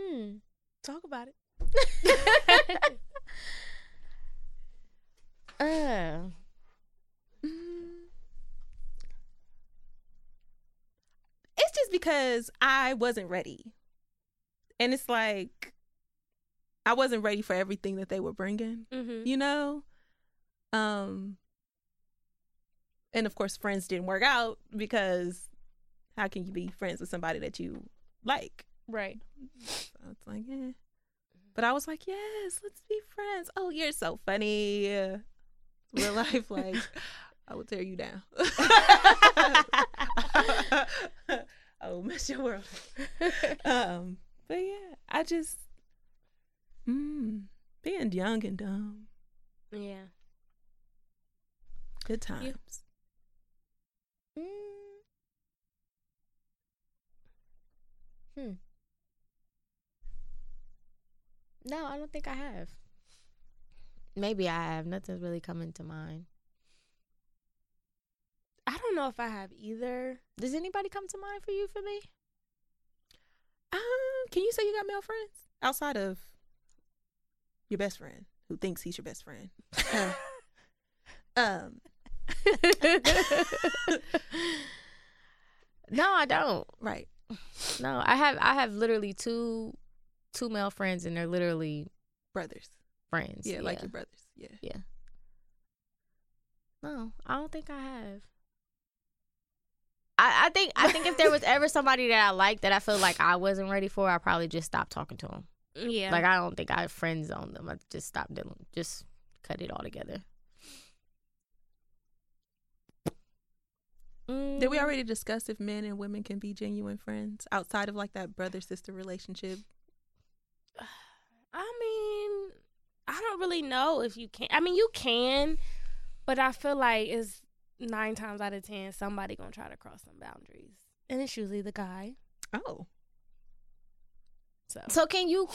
Hmm. Talk about it. <laughs> Uh. Mm. It's just because I wasn't ready. And it's like I wasn't ready for everything that they were bringing, Mm-hmm. you know? Um and of course friends didn't work out because how can you be friends with somebody that you like? Right. So it's like, eh. But I was like, yes, let's be friends. Oh, you're so funny. Real life, like, <laughs> I will tear you down. <laughs> <laughs> I will mess your world. Um, but yeah, I just, mm, being young and dumb, Yeah. good times. You- Mm. Hmm. No, I don't think I have. Maybe I have. Nothing's really coming to mind. I don't know if I have either. Does anybody come to mind for you for me? Um, can you say you got male friends outside of your best friend who thinks he's your best friend? <laughs> <laughs> um, <laughs> no, I don't. right. No, I have. I have literally two, two male friends, and they're literally Brothers. friends. Yeah, like your brothers. Yeah. Yeah. No, I don't think I have. I, I think I think if there was <laughs> ever somebody that I liked that I feel like I wasn't ready for, I probably just stopped talking to them. yeah. Like I don't think I friend zoned them. I just stopped dealing, just cut it all together. Did we mm-hmm. already discuss if men and women can be genuine friends outside of like that brother sister relationship? I mean, I don't really know if you can. I mean, you can, but I feel like it's nine times out of ten somebody gonna try to cross some boundaries, and it's usually the guy. Oh. So, So can you?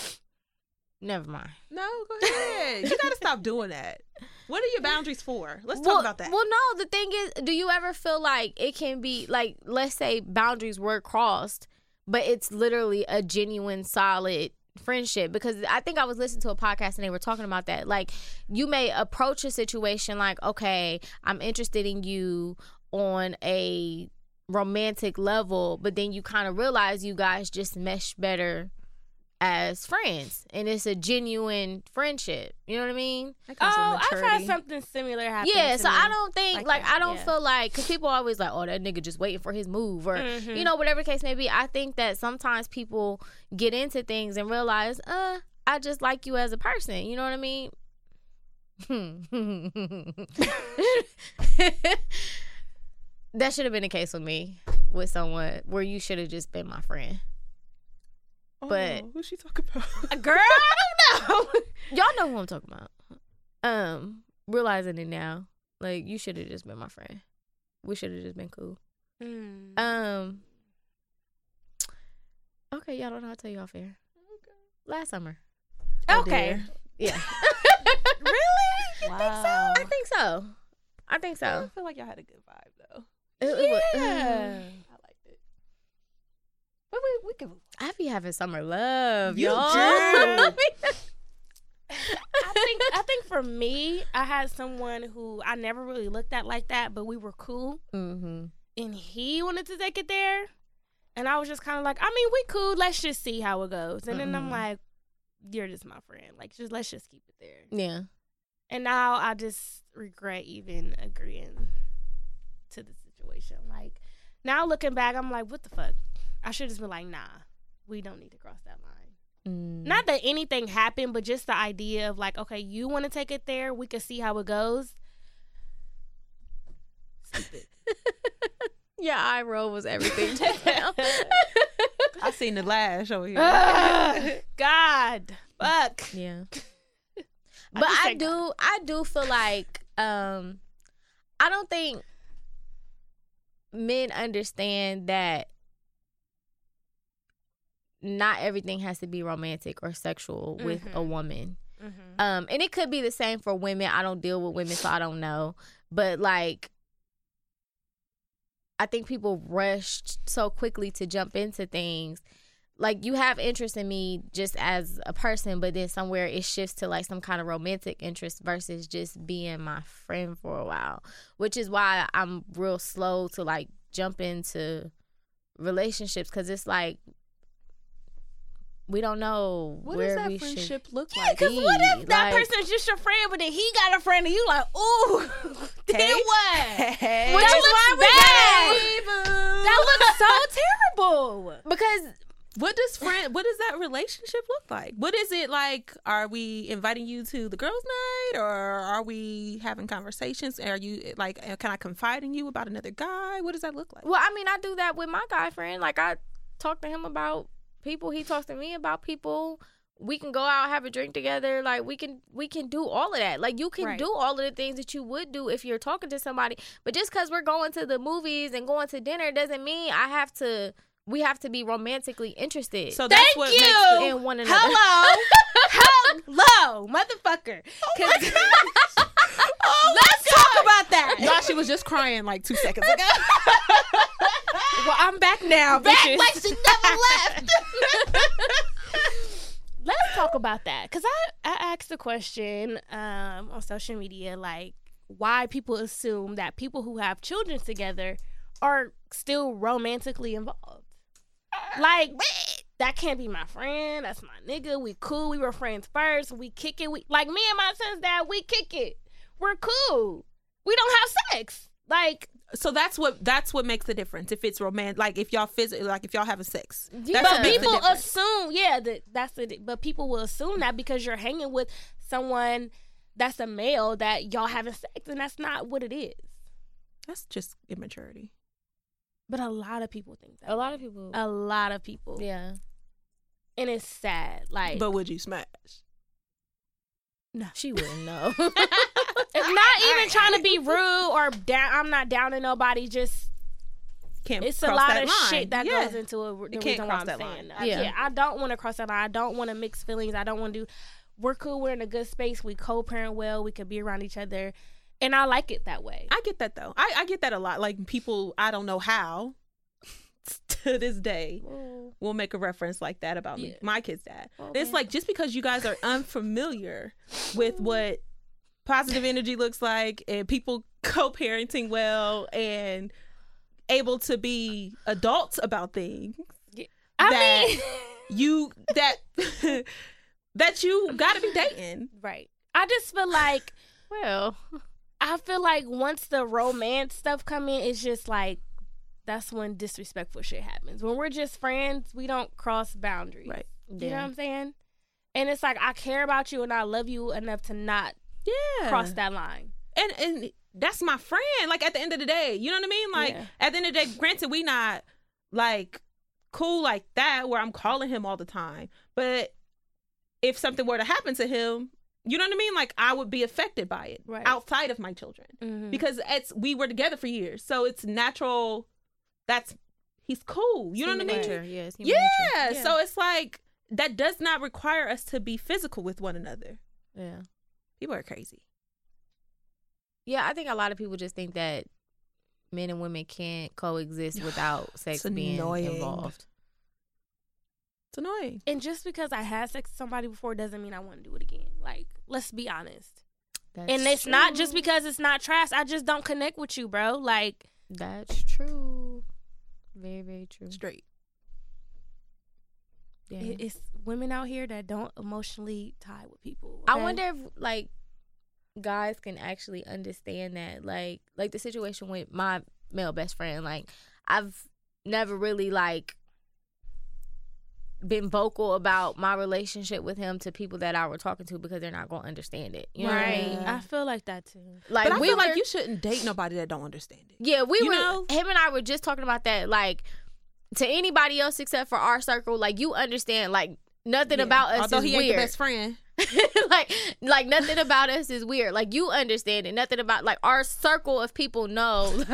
Never mind. No, go ahead. you gotta stop doing that. What are your boundaries for? Let's talk well, about that. Well, no. The thing is, do you ever feel like it can be like, let's say boundaries were crossed, but it's literally a genuine, solid friendship? Because I think I was listening to a podcast and they were talking about that. Like, you may approach a situation like, okay, I'm interested in you on a romantic level, but then you kind of realize you guys just mesh better as friends and it's a genuine friendship you know what i mean oh, I've had something similar happen. yeah, to so me. I don't think like like, that, I don't yeah. feel like because people are always like, oh, that nigga just waiting for his move or Mhm. you know whatever the case may be. I think that sometimes people get into things and realize, uh, I just like you as a person. You know what I mean? <laughs> <laughs> that should have been the case with me with someone where you should have just been my friend. But- oh, who's she talking about? A <laughs> girl, I don't <laughs> know. Y'all know who I'm talking about. Um, realizing it now, like you should have just been my friend. We should have just been cool. Mm. Um. Okay, y'all don't know. I'll tell you off air. Last summer. Oh, okay. dear. Yeah. <laughs> Really? Wow. Think so? I think so. I think so. I feel like y'all had a good vibe though. It- it was- Yeah. I liked. But we we can I be having summer love, You y'all. do. I think I think for me, I had someone who I never really looked at like that, but we were cool, mm-hmm. and he wanted to take it there, and I was just kind of like, I mean, we cool. Let's just see how it goes. And then I'm like, you're just my friend. Like, just let's just keep it there. Yeah. And now I just regret even agreeing to the situation. Like now looking back, I'm like, what the fuck? I should just been like, nah, we don't need to cross that line. Mm. Not that anything happened, but just the idea of like, okay, you want to take it there, we can see how it goes. Stupid. <laughs> Yeah, eye roll was everything. just <laughs> now. I seen the lash over here. Ugh, <laughs> God, fuck. yeah. But just I, thank do I do feel like um I don't think men understand that not everything has to be romantic or sexual with a Mhm. woman. Mhm. Um and it could be the same for women. I don't deal with women so I don't know. But like I think people rushed so quickly to jump into things. Like you have interest in me just as a person, but then somewhere it shifts to like some kind of romantic interest versus just being my friend for a while. Which is why I'm real slow to like jump into relationships because it's like we don't know What does that we should friendship look Yeah, like? because what if that like- person's just your friend, but then he got a friend, and you like, ooh, <laughs> then Hey. what? Hey. Which That is looks why we bad. <laughs> That looks so terrible. because What does <laughs> friend? What does that relationship look like? What is it like? Are we inviting you to the girls' night, or are we having conversations? Are you like? uh, Can I confide in you about another guy? What does that look like? Well, I mean, I do that with my guy friend. Like, I talk to him about people. He talks to me about people. We can go out, have a drink together. Like, we can we can do all of that. Like, you can Right. do all of the things that you would do if you're talking to somebody. But just because we're going to the movies and going to dinner doesn't mean I have to. We have to be romantically interested. So that's Thank what you. makes in one another. Hello, <laughs> hello, <laughs> motherfucker. Oh <laughs> 'Cause- Let's talk about that. <laughs> y'all. She was just crying like two seconds ago. <laughs> Well, I'm back now. Back bitches. like she never <laughs> left. Let's talk about that because I I asked a question um on social media like why people assume that people who have children together are still romantically involved. Like that can't be my friend. That's my nigga. We cool. We were friends first. We kick it. We like me and my son's dad. We kick it. We're cool. We don't have sex. Like so that's what that's what makes the difference. If it's romantic, like if y'all physically, like if y'all having sex, Yeah. that's but what makes the people assume, yeah, that that's it. But people will assume that because you're hanging with someone that's a male that y'all having sex, and that's not what it is. That's just immaturity. But a lot of people think that. A lot of people. A lot of people. yeah. And it's sad. Like, But would you smash? No. She wouldn't know. <laughs> <laughs> It's not even trying to be rude or down. I'm not down to nobody. Just Can't it's a lot that of line. shit that Yeah. goes into it. The can't reason why cross I'm that saying line. that. Yeah. Yeah. I don't want to cross that line. I don't want to mix feelings. I don't want to do. We're cool. We're in a good space. We co-parent well. We could be around each other, and I like it that way. I get that though. I, I get that a lot. Like people, I don't know how, <laughs> to this day, will make a reference like that about me, my kid's dad. Well, it's man. like just because you guys are unfamiliar with what positive energy looks like and people <laughs> co-parenting well and able to be adults about things I that mean, <laughs> you that <laughs> that you got to be dating right. I just feel like <sighs> well, I feel like once the romance stuff come in, it's just like that's when disrespectful shit happens. When we're just friends, we don't cross boundaries. right You know what I'm saying? And it's like I care about you and I love you enough to not yeah. Cross that line. and and that's my friend. Like at the end of the day you know what i mean? Like Yeah. at the end of the day granted we not like cool like that where i'm calling him all the time. But if something were to happen to him you know what i mean? Like i would be affected by it Right. outside of my children. Mm-hmm. because it's we were together for years. So it's natural that's he's cool. You know what i mean? Nature. Yeah, it's human yeah, so it's like that does not require us to be physical with one another. Yeah. People are crazy Yeah, I think a lot of people just think that men and women can't coexist without <sighs> sex being involved. it's annoying and just because I had sex with somebody before doesn't mean I want to do it again. Like, let's be honest. That's and it's not just because it's not trash. I just don't connect with you, bro. Like, That's true. Very, very true. straight Yeah. it- it's women out here that don't emotionally tie with people. I wonder if like guys can actually understand that. Like like the situation with my male best friend. Like I've never really like been vocal about my relationship with him to people that I were talking to because they're not gonna understand it. You know I right. mean? I feel like that too. Like but I we feel were, like you shouldn't date nobody that don't understand it. Yeah, we You were know? him and I were just talking about that. Like to anybody else except for our circle, like you understand like nothing about us Although is he weird. ain't the best friend. <laughs> like like nothing about us is weird. Like you understand it. Nothing about like our circle of people know. <laughs>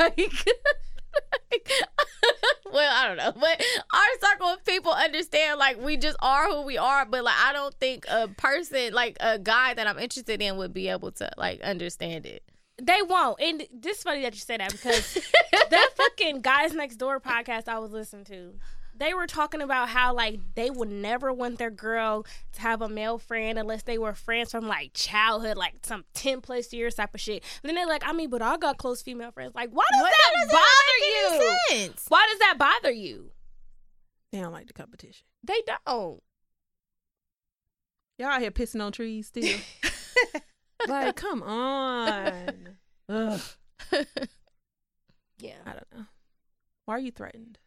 Like, <laughs> well, I don't know, but our circle of people understand. Like we just are who we are. But like I don't think a person like a guy that I'm interested in would be able to like understand it. They won't. And this is funny that you say that because <laughs> that fucking Guys Next Door podcast I was listening to, they were talking about how like they would never want their girl to have a male friend unless they were friends from like childhood, like some ten plus years type of shit. And then they're like, I mean, but I got close female friends. Like, why does that bother you? Sense. Why does that bother you? They don't like the competition. They don't. Y'all out here pissing on trees still. <laughs> like, come on. <laughs> Ugh, Yeah. I don't know. Why are you threatened?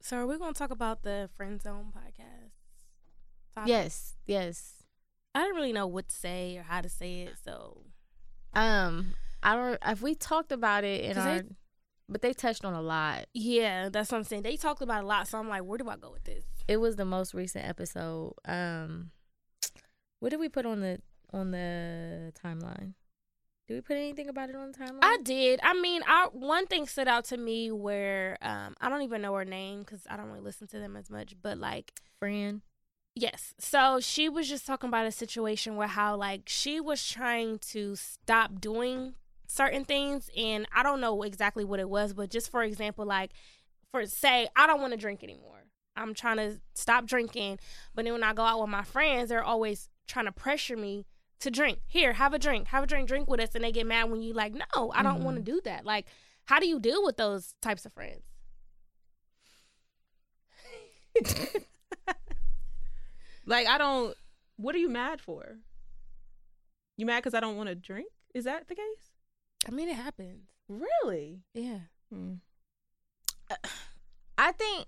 So are we gonna talk about the friend zone podcast? topic? Yes, yes. I didn't really know what to say or how to say it, so Um, I don't. If we talked about it in 'Cause they- but they touched on a lot. yeah, that's what I'm saying. They talked about a lot, so I'm like, where do I go with this? It was the most recent episode. Um, what did we put on the on the timeline? Did we put anything about it on the timeline? I did. I mean, I one thing stood out to me where um I don't even know her name because I don't really listen to them as much, but like friend. Yes. So she was just talking about a situation where how like she was trying to stop doing certain things and I don't know exactly what it was, but just for example, like for say I don't want to drink anymore. I'm trying to stop drinking, but then when I go out with my friends, they're always trying to pressure me to drink. Here, have a drink, have a drink, drink with us, and they get mad when you like, no, I don't want to do that. Like, how do you deal with those types of friends? <laughs> Like, I don't. What are you mad for? You mad because I don't want to drink? Is that the case? I mean, it happens. Really? Yeah. Hmm. <clears throat> I think.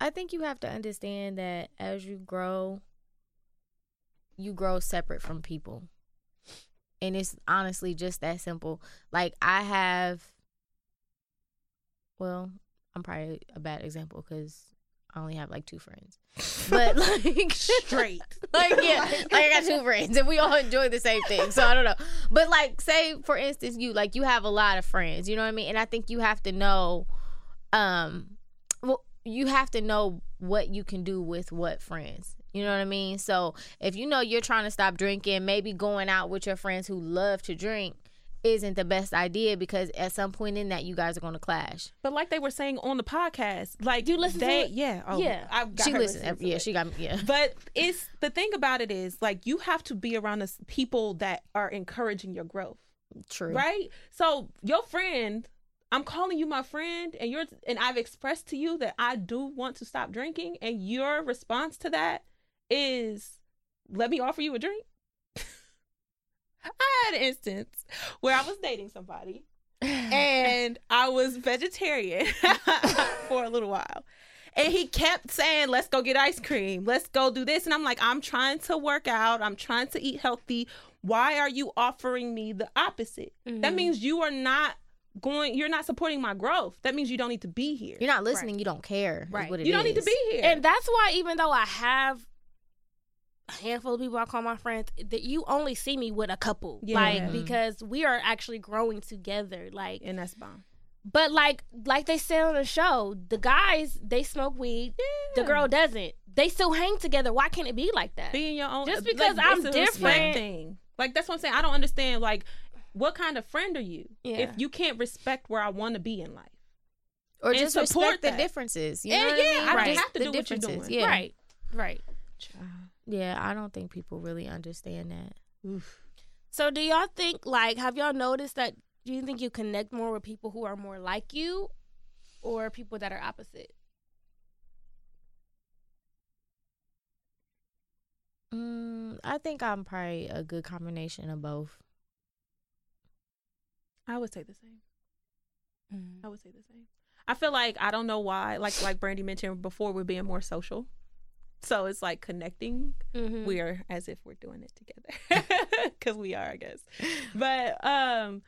I think you have to understand that as you grow, you grow separate from people. And it's honestly just that simple. Like I have well, I'm probably a bad example cuz I only have like two friends, but <laughs> like Straight. <laughs> like yeah, <laughs> like I got two friends and we all enjoy the same thing. So I don't know. But like say for instance you like you have a lot of friends, you know what I mean? And I think you have to know um well you have to know what you can do with what friends. You know what I mean? So if you know you're trying to stop drinking, maybe going out with your friends who love to drink isn't the best idea because at some point in that you guys are going to clash. But like they were saying on the podcast, like You listen to they, it? Yeah. Oh, Yeah. I got she listens. listening to Yeah, it. she got me. yeah. But it's the thing about it is like you have to be around the people that are encouraging your growth, True. right? So your friend, I'm calling you my friend, and you're and I've expressed to you that I do want to stop drinking, and your response to that is, "Let me offer you a drink." <laughs> I had an instance where I was dating somebody and I was vegetarian <laughs> for a little while. And he kept saying, let's go get ice cream. Let's go do this. And I'm like, I'm trying to work out. I'm trying to eat healthy. Why are you offering me the opposite? That Mhm. means you are not going, you're not supporting my growth. That means you don't need to be here. You're not listening, you don't care. Right. what it you don't need to be here. And that's why even though I have a handful of people I call my friends, that you only see me with a couple. Yeah. Like because we are actually growing together. Like and that's bomb. but like like they said on the show, the guys they smoke weed, the girl doesn't. They still hang together. Why can't it be like that? Being your own. Just because like, I'm it's different- Thing. Like that's what I'm saying. I don't understand. Like, what kind of friend are you Yeah. if you can't respect where I want to be in life? Or And just support respect the that. differences. You know And what yeah, I mean? I don't have to the do what you're differences. doing. Yeah. Right. Right. Yeah, I don't think people really understand that. Oof. So do y'all think like have y'all noticed that do you think you connect more with people who are more like you or people that are opposite? Mm, I think I'm probably a good combination of both. I would say the same. I would say the same. I feel like I don't know why. Like like Brandy mentioned before, we're being more social. So it's like connecting. Mm-hmm. We are as if we're doing it together <laughs> because we are, I guess. But um,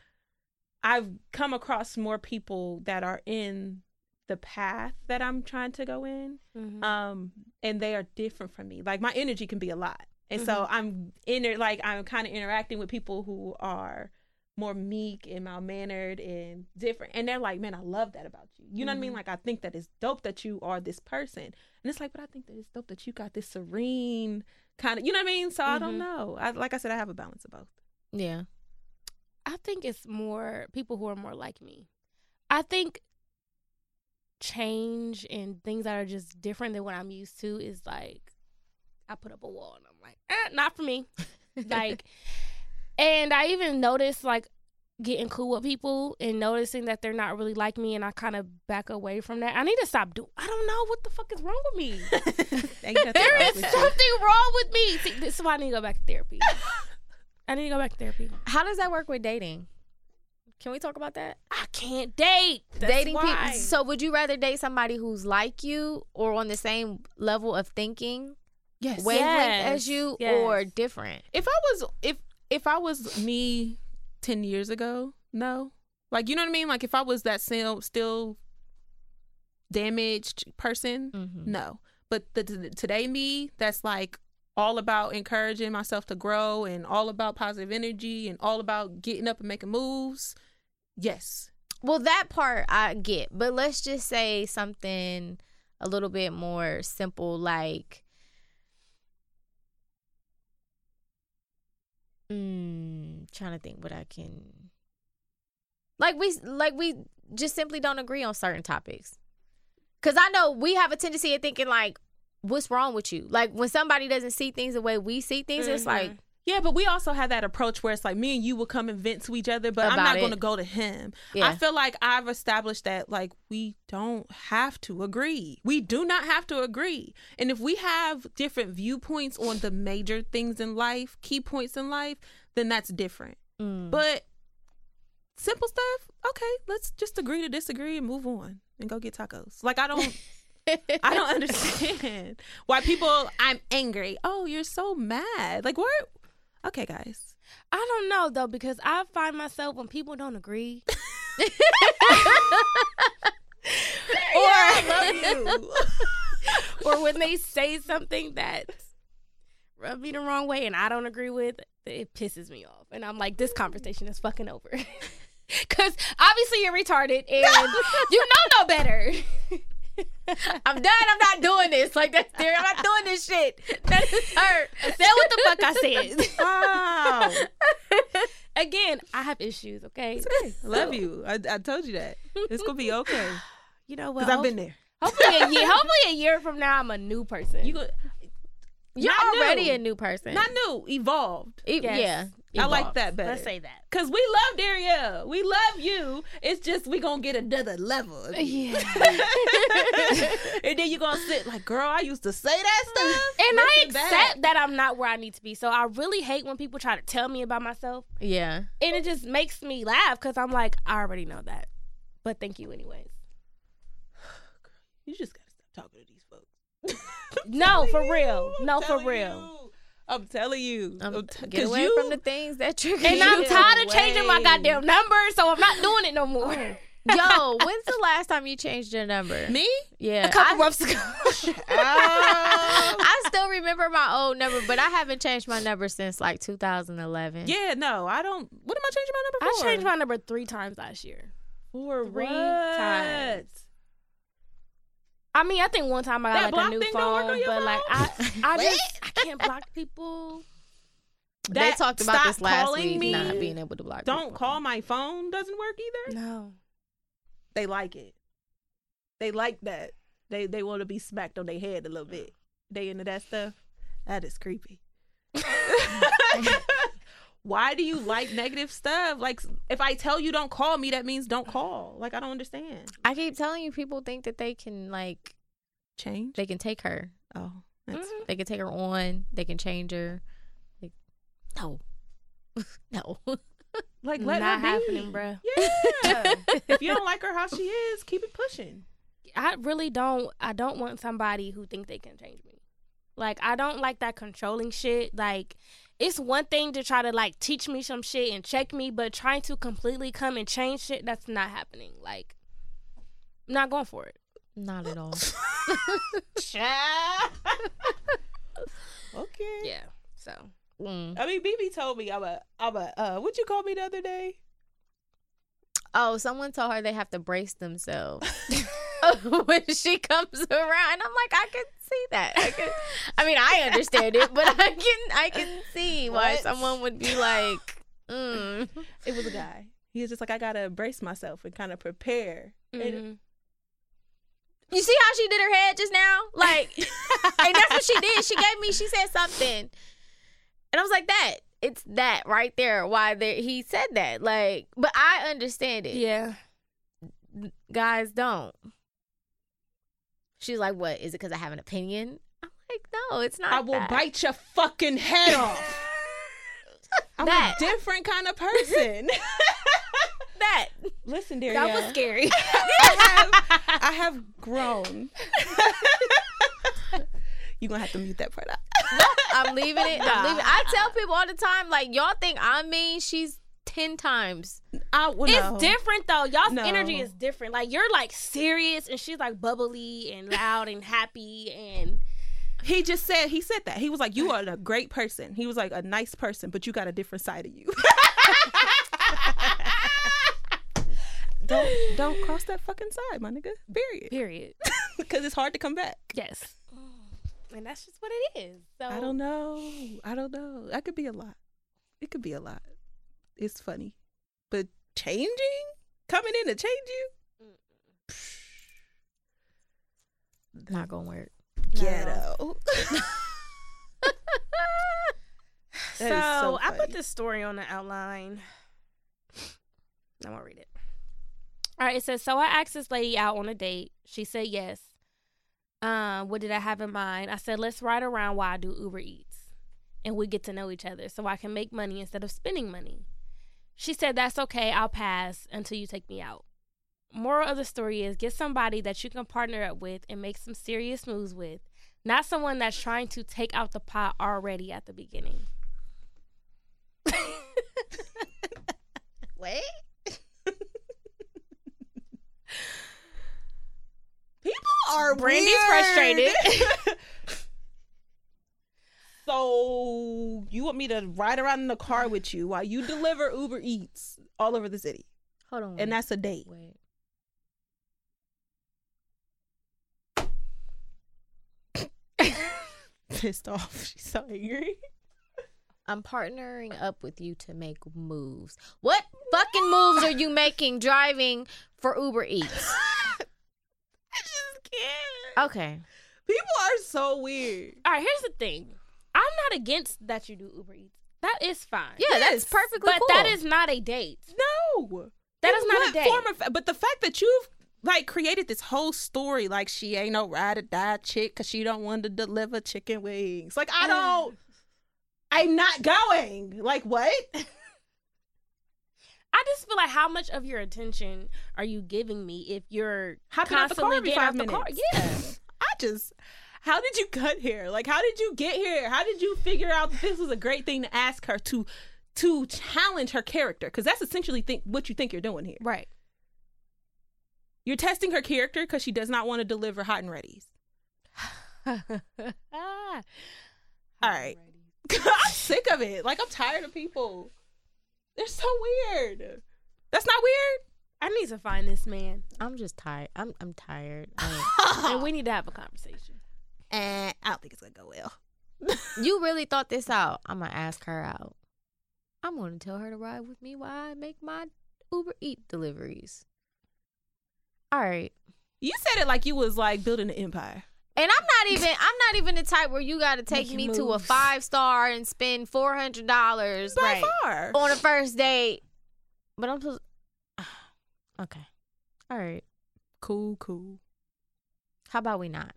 I've come across more people that are in the path that I'm trying to go in. mm-hmm. um and they are different from me like my energy can be a lot and so i'm in like i'm kind of interacting with people who are more meek and mild mannered and different and they're like man i love that about you you know what i mean Mhm. like i think that it's dope that you are this person and it's like but i think that it's dope that you got this serene kind of you know what i mean so i don't Mhm. know I, like i said i have a balance of both Yeah. I think it's more people who are more like me. I think change and things that are just different than what I'm used to is like I put up a wall and I'm like, eh, not for me. <laughs> like, and I even noticed like getting cool with people and noticing that they're not really like me, and I kind of back away from that. I need to stop doing. I don't know what the fuck is wrong with me. <laughs> Ain't <laughs> nothing there wrong is with you. something wrong with me. See, this is why I need to go back to therapy. <laughs> I need to go back to therapy. How does that work with dating? Can we talk about that? I can't date. That's dating why. people. So, would you rather date somebody who's like you or on the same level of thinking, yes wavelength Yes, as you, yes. or different? if I was if if I was me ten years ago, no. Like you know what I mean? Like if I was that still still damaged person, Mm-hmm. no. But the, the today me, that's like all about encouraging myself to grow and all about positive energy and all about getting up and making moves. Yes. Well, that part I get, but let's just say something a little bit more simple, like, trying to think what I can, like we like we just simply don't agree on certain topics. Cause I know we have a tendency of thinking like, what's wrong with you? Like when somebody doesn't see things the way we see things, it's Mhm. like, Yeah, but we also have that approach where it's like me and you will come and vent to each other, but I'm not going to go to him. yeah, I feel like I've established that like we don't have to agree. We do not have to agree. And if we have different viewpoints on the major things in life, key points in life, then that's different. Mm. But simple stuff, okay, let's just agree to disagree and move on and go get tacos. Like I don't <laughs> I don't understand why people I'm angry. Oh, you're so mad. Like where Okay, guys. I don't know though because I find myself when people don't agree. <laughs> <laughs> Or I love you. <laughs> or when they say something that rub me the wrong way and I don't agree with, it pisses me off. And I'm like, this conversation is fucking over. Cause obviously you're retarded and you know no better. <laughs> I'm done. I'm not doing this. Like that's there. I'm not doing this shit. <laughs> That is her. I said what the fuck I said. <laughs> Wow. Again, I have issues, okay? I love you. I, I told you that. It's gonna be okay. You know what? Because I've been there. Hopefully a year hopefully a year from now I'm a new person. You go, You're Not already new. a new person. not new, evolved. E- Yes. Yeah. I like that better. Let's say that. Cause we love Daria. We love you. It's just we gonna get another level. Yeah. <laughs> and then you gonna sit like, girl, I used to say that mm. stuff. And I Listen back. accept that I'm not where I need to be. So I really hate when people try to tell me about myself. Yeah. And it just makes me laugh because I'm like, I already know that. But thank you anyways. <sighs> You just gotta stop talking to these folks. No, for real. <laughs> I'm No, for real. you. I'm telling you. I'm t- get 'cause away you, from the things that trigger And you. I'm tired of changing my goddamn number, so I'm not doing it no oh. more. Yo, <laughs> when's the last time you changed your number? Me? Yeah. A couple I, months ago. Oh. <laughs> <laughs> I still remember my old number, but I haven't changed my number since like 2011. yeah, no, I don't. What am I changing my number for? I changed my number three times last year. for three what? times. I mean, I think one time I got That like a new thing don't work phone, on your but like I. I just I can't block people. They talked about this last calling week, me. not being able to block. Don't people. call my phone doesn't work either. No. They like it. They like that. They they want to be smacked on their head a little bit. They into that stuff. That is creepy. <laughs> Why do you like negative stuff? Like if I tell you don't call me, that means don't call. Like I don't understand. I keep telling you, people think that they can like Change. they can take her. Oh, that's Mhm. They can take her on. They can change her. Like, no, <laughs> no. like let Not her be. happening, bruh. Yeah. <laughs> if you don't like her how she is, keep it pushing. I really don't. I don't want somebody who think they can change me. Like I don't like that controlling shit. Like it's one thing to try to like teach me some shit and check me, but trying to completely come and change shit, that's not happening. Like I'm not going for it. Not at all. <laughs> okay. Yeah. So Mm. I mean, BB told me I'm a I'm a uh what you call me the other day? Oh, someone told her they have to brace themselves <laughs> <laughs> when she comes around. And I'm like, I can see that. I can. I mean, I understand it, but I can I can see why What? someone would be like, mm. It was a guy. He was just like I gotta brace myself and kind of prepare. And mhm. You see how she did her head just now? Like, <laughs> and that's what she did. She gave me. She said something, and I was like, that. It's that right there. Why there, he said that? Like, but I understand it. yeah. guys don't. She's like, what? Is it because I have an opinion? I'm like, no, it's not. I will that. bite your fucking head off. <laughs> I'm That. a different kind of person. <laughs> that. Listen, dear. That was scary. <laughs> I have, I have grown. You're gonna have to mute that part out. I'm leaving it. I'm leaving. I tell people all the time, like, y'all think I'm mean. She's ten times. I well, It's no. different though. Y'all's No. energy is different. Like you're like serious and she's like bubbly and loud and happy and He just said he said that he was like, "You are a great person." He was like a nice person, but you got a different side of you. <laughs> don't don't cross that fucking side, my nigga. Period. period. <laughs> Because it's hard to come back. Yes. Oh, and that's just what it is. So I don't know. I don't know. That could be a lot. It could be a lot. It's funny, but changing, coming in to change you, Not gonna work. ghetto. <laughs> <laughs> So, so I put this story on the outline. I'm gonna read it. All right, it says, So I asked this lady out on a date. She said yes. Um, what did I have in mind? I said, let's ride around while I do Uber Eats. And we get to know each other so I can make money instead of spending money. She said, That's okay, I'll pass until you take me out. Moral of the story is get somebody that you can partner up with and make some serious moves with, not someone that's trying to take out the pot already at the beginning. <laughs> Wait. People are Brandy's weird. frustrated. <laughs> So you want me to ride around in the car with you while you deliver Uber Eats all over the city, Hold on. and that's a date. wait. <laughs> Pissed off. She's so angry. I'm partnering up with you to make moves. What fucking moves are you making driving for Uber Eats? <laughs> I just can't. Okay. People are so weird. All right, here's the thing. I'm not against that you do Uber Eats. That is fine. Yeah, Yes, that's perfectly but cool. that is not a date. No, That In is not a date. Form of, but the fact that you've like created this whole story, like she ain't no ride or die chick because she don't want to deliver chicken wings. Like I don't. I'm not going. Like what? <laughs> I just feel like how much of your attention are you giving me if you're Hopping out the car constantly getting five out the car? minutes. Yeah. <laughs> I just. How did you cut here? Like, how did you get here? How did you figure out that this was a great thing to ask her to, to challenge her character? Because that's essentially think what you think you're doing here. right. You're testing her character because she does not want to deliver hot and ready's. <laughs> All right. <laughs> I'm sick of it. Like I'm tired of people. They're so weird. That's not weird. I need to find this man, I'm just tired. I'm I'm tired. I- <laughs> and we need to have a conversation. and I don't think it's gonna go well. <laughs> you really thought this out? I'm gonna ask her out. I'm gonna tell her to ride with me while I make my Uber Eat deliveries. All right. You said it like you was like building an empire. And I'm not even I'm not even the type where you got to take Making me to a five star and spend four hundred dollars By far. on a first date. But I'm supposed. <sighs> Okay. All right. Cool, cool. How about we not?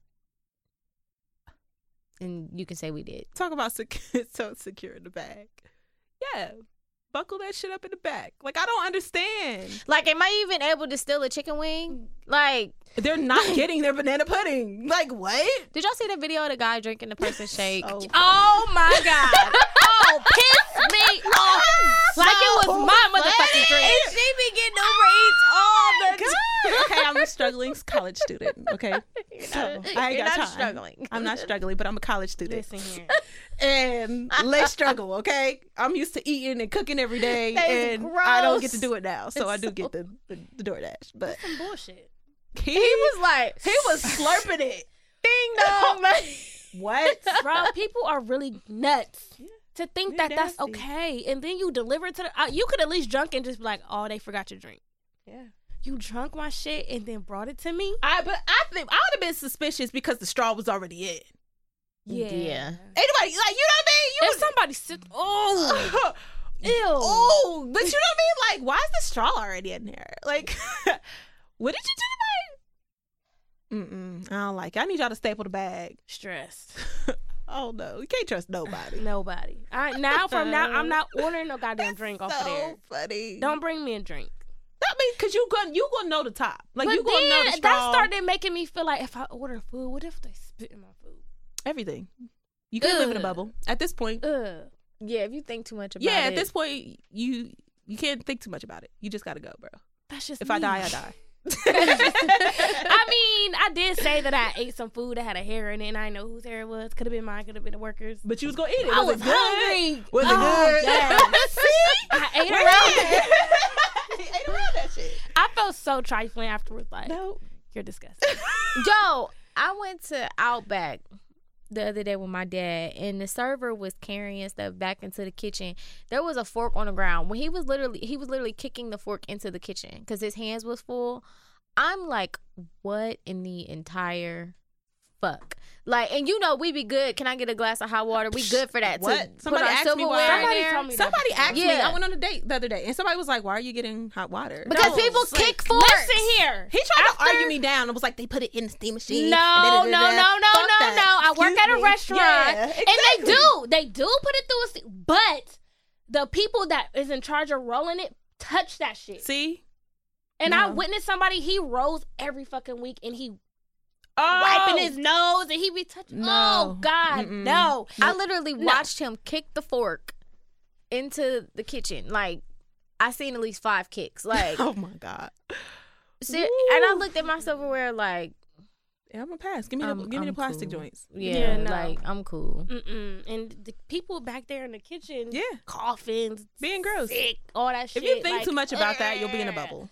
And you can say we did. Talk about sec- so <laughs> secure in the bag. Yeah. Buckle that shit up in the back. Like I don't understand. Like, am I even able to steal a chicken wing? Like, They're not <laughs> getting their banana pudding. Like what? did y'all see the video of the guy drinking the person's <laughs> shake? So Oh my god! <laughs> oh, piss me off! Like it was my motherfucking drink. And she be getting Uber Eats all the time. Okay, I'm a struggling college student. Okay, <laughs> so I ain't You're got not time. struggling. I'm not struggling, but I'm a college student, Listen here. <laughs> and let's struggle. Okay, I'm used to eating and cooking every day, That is and I don't get to do it now. So It's I do so- get the, the the DoorDash, but Some bullshit. he He was like, he was <laughs> slurping it. ding dong, man. What? Bro, people are really nuts. To think They're that that's okay, and then you deliver it to the, uh, you could at least drunk and just be like, "Oh, they forgot your drink." Yeah. You drunk my shit and then brought it to me. I but I think I would have been suspicious because the straw was already in. Yeah. Anybody like you know what I mean? If somebody sit, oh, You <laughs> ew. Oh, but you know what I mean? Like, why is the straw already in here? Like, <laughs> what did you do to my? Mm-mm, I don't like it. I need y'all to staple the bag. stressed. <laughs> oh no, you can't trust nobody. Nobody. I now from now I'm not ordering no goddamn drink off of so there. funny. Don't bring me a drink. I mean, cause you gonna you gonna know the top. Like but you gonna know the straw. that started making me feel like if I order food, what if they spit in my food? everything. You can't live in a bubble at this point. Ugh. Yeah, if you think too much about Yeah, it. Yeah, at this point, you you can't think too much about it. You just gotta go, bro. That's just If I die, I die. <laughs> <laughs> I mean, I did say that I ate some food that had a hair in it, and I know whose hair it was. Could have been mine. Could have been the workers. But you was gonna eat it. I was, was it good? hungry. Was it Oh, good? yes. <laughs> See? I ate Where it. at? He ate around that shit. I felt so trifling afterwards. Like No. you're disgusting. <laughs> Yo, I went to Outback the other day with my dad, and the server was carrying stuff back into the kitchen. There was a fork on the ground. When he was literally, he was literally kicking the fork into the kitchen because his hands was full. I'm like, what in the entire fuck? Like, and you know, we be good. Can I get a glass of hot water? We good for that. What? Somebody asked me why- Somebody there. told me Somebody before. asked me. Yeah. I went on a date the other day, and somebody was like, "Why are you getting hot water?" Because No, people like, kick forks. Listen here. He tried After- to argue me down. and was like, "They put it in the steam machine." No, no, no, no, Fuck no, that. no. I work at a me. restaurant, Yeah, and they do, they do put it through a, st- but the people that is in charge of rolling it touch that shit. See, and I witnessed somebody he rolls every fucking week, and he oh, wiping his nose, and he be touching. No. Oh God, Mm-mm. no. I literally No. watched him kick the fork into the kitchen. Like, I seen at least five kicks. Like, <laughs> Oh my god, ser- and I looked at my silverware like, Yeah, I'm gonna pass. Give me the give me the plastic cool. joints. Yeah, Yeah, no. like I'm cool. Mm-mm. And the people back there in the kitchen, Yeah, coughing, being gross. sick, all that shit. If you think like, too much about that, you'll be in a eh. bubble.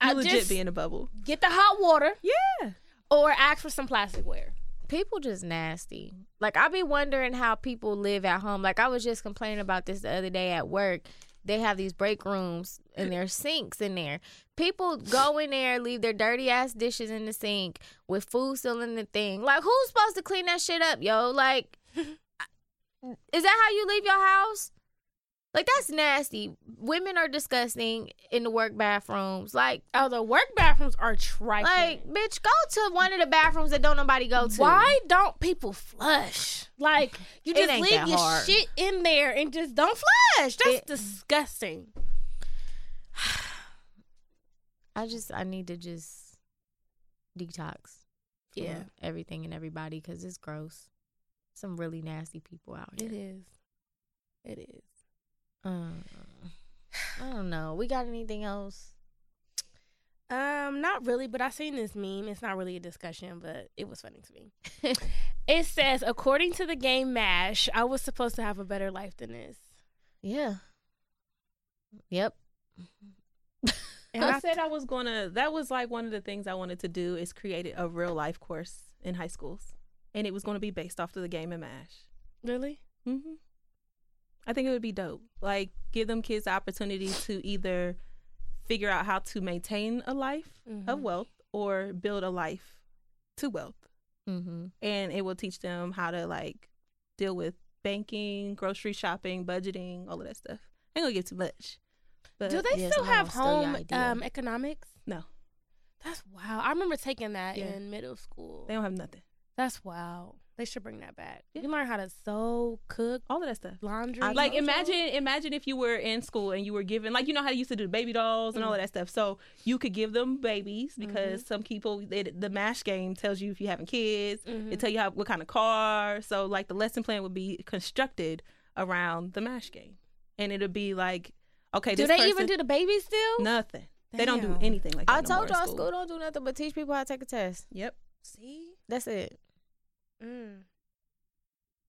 I legit just be in a bubble. get the hot water Yeah. Or ask for some plasticware. People just nasty. Like I be wondering how people live at home. Like I was just complaining about this the other day at work. They have these break rooms and there's sinks in there. People go in there, leave their dirty ass dishes in the sink with food still in the thing. Like who's supposed to clean that shit up, yo? Like <laughs> is that how you leave your house? Like that's nasty. Women are disgusting in the work bathrooms. Like Oh, the work bathrooms are trifling. like bitch, go to one of the bathrooms that don't nobody go to. Why don't people flush? Like <sighs> you just leave your hard. shit in there and just don't flush. That's It- disgusting. <sighs> I just I need to just detox. Yeah. everything and everybody because it's gross. Some really nasty people out here. It is. It is. Um, I don't know. We got anything else? Um, not really, but I seen this meme. It's not really a discussion, but it was funny to me. <laughs> it says, according to the game MASH, I was supposed to have a better life than this. Yeah. Yep. And <laughs> I I said I was gonna. That was like one of the things I wanted to do is create a real life course in high schools, and it was going to be based off of the game of Mash. really? hmm I think it would be dope. Like give them kids the opportunity to either figure out how to maintain a life of Mhm. wealth or build a life to wealth, Mm-hmm. and it will teach them how to like deal with banking, grocery shopping, budgeting, all of that stuff. I ain't gonna give too much. But Do they yeah, still have will steal your home idea. um, economics? No, That's wow. I remember taking that Yeah. in middle school. they don't have nothing. That's wow. They should bring that back. Yeah. You learn how to sew, cook, All of that stuff. laundry. I- like Mojo? imagine imagine if you were in school and you were given like you know how you used to do baby dolls and all of that stuff so you could give them babies because some people they, the mash game tells you if you're having kids Mhm. it tell you how what kind of car so like the lesson plan would be constructed around the mash game and it'll be like okay do this they person, even do the babies still? nothing they don't do anything like that I no told y'all in school don't do nothing but teach people how to take a test. yep See? That's it. Mm.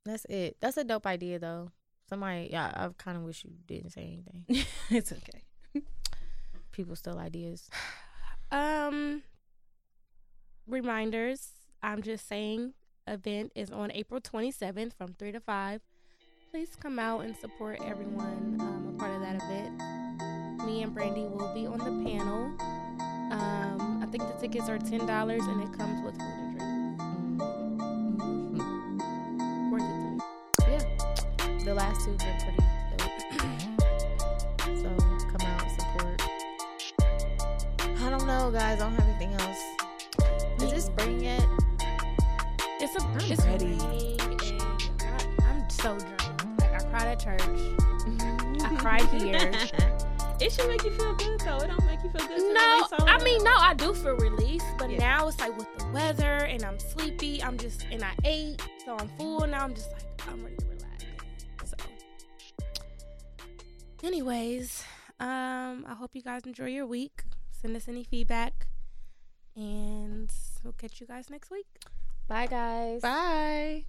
That's it. That's a dope idea though. Somebody, yeah, I kind of wish you didn't say anything. <laughs> it's okay People steal ideas. <sighs> Um, reminders. I'm just saying, event is on April 27th from three to five. Please come out and support everyone um, a part of that event. Me and Brandy will be on the panel. Um, I think the tickets are ten dollars and it comes with food and drink. The last two were pretty dope. <clears throat> so come out and support. I don't know, guys. I don't have anything else. Is it spring yet? It's a I'm it's ready. and I, I'm so drunk. Like I cried at church. I cried here. <laughs> it should make you feel good though it don't make you feel good No, release I mean no, I do feel released, but Yeah. now it's like with the weather and I'm sleepy. I'm just and I ate, so I'm full now. I'm just like I'm ready to relax. Anyways, um, I hope you guys enjoy your week. Send us any feedback, and we'll catch you guys next week. Bye, guys. bye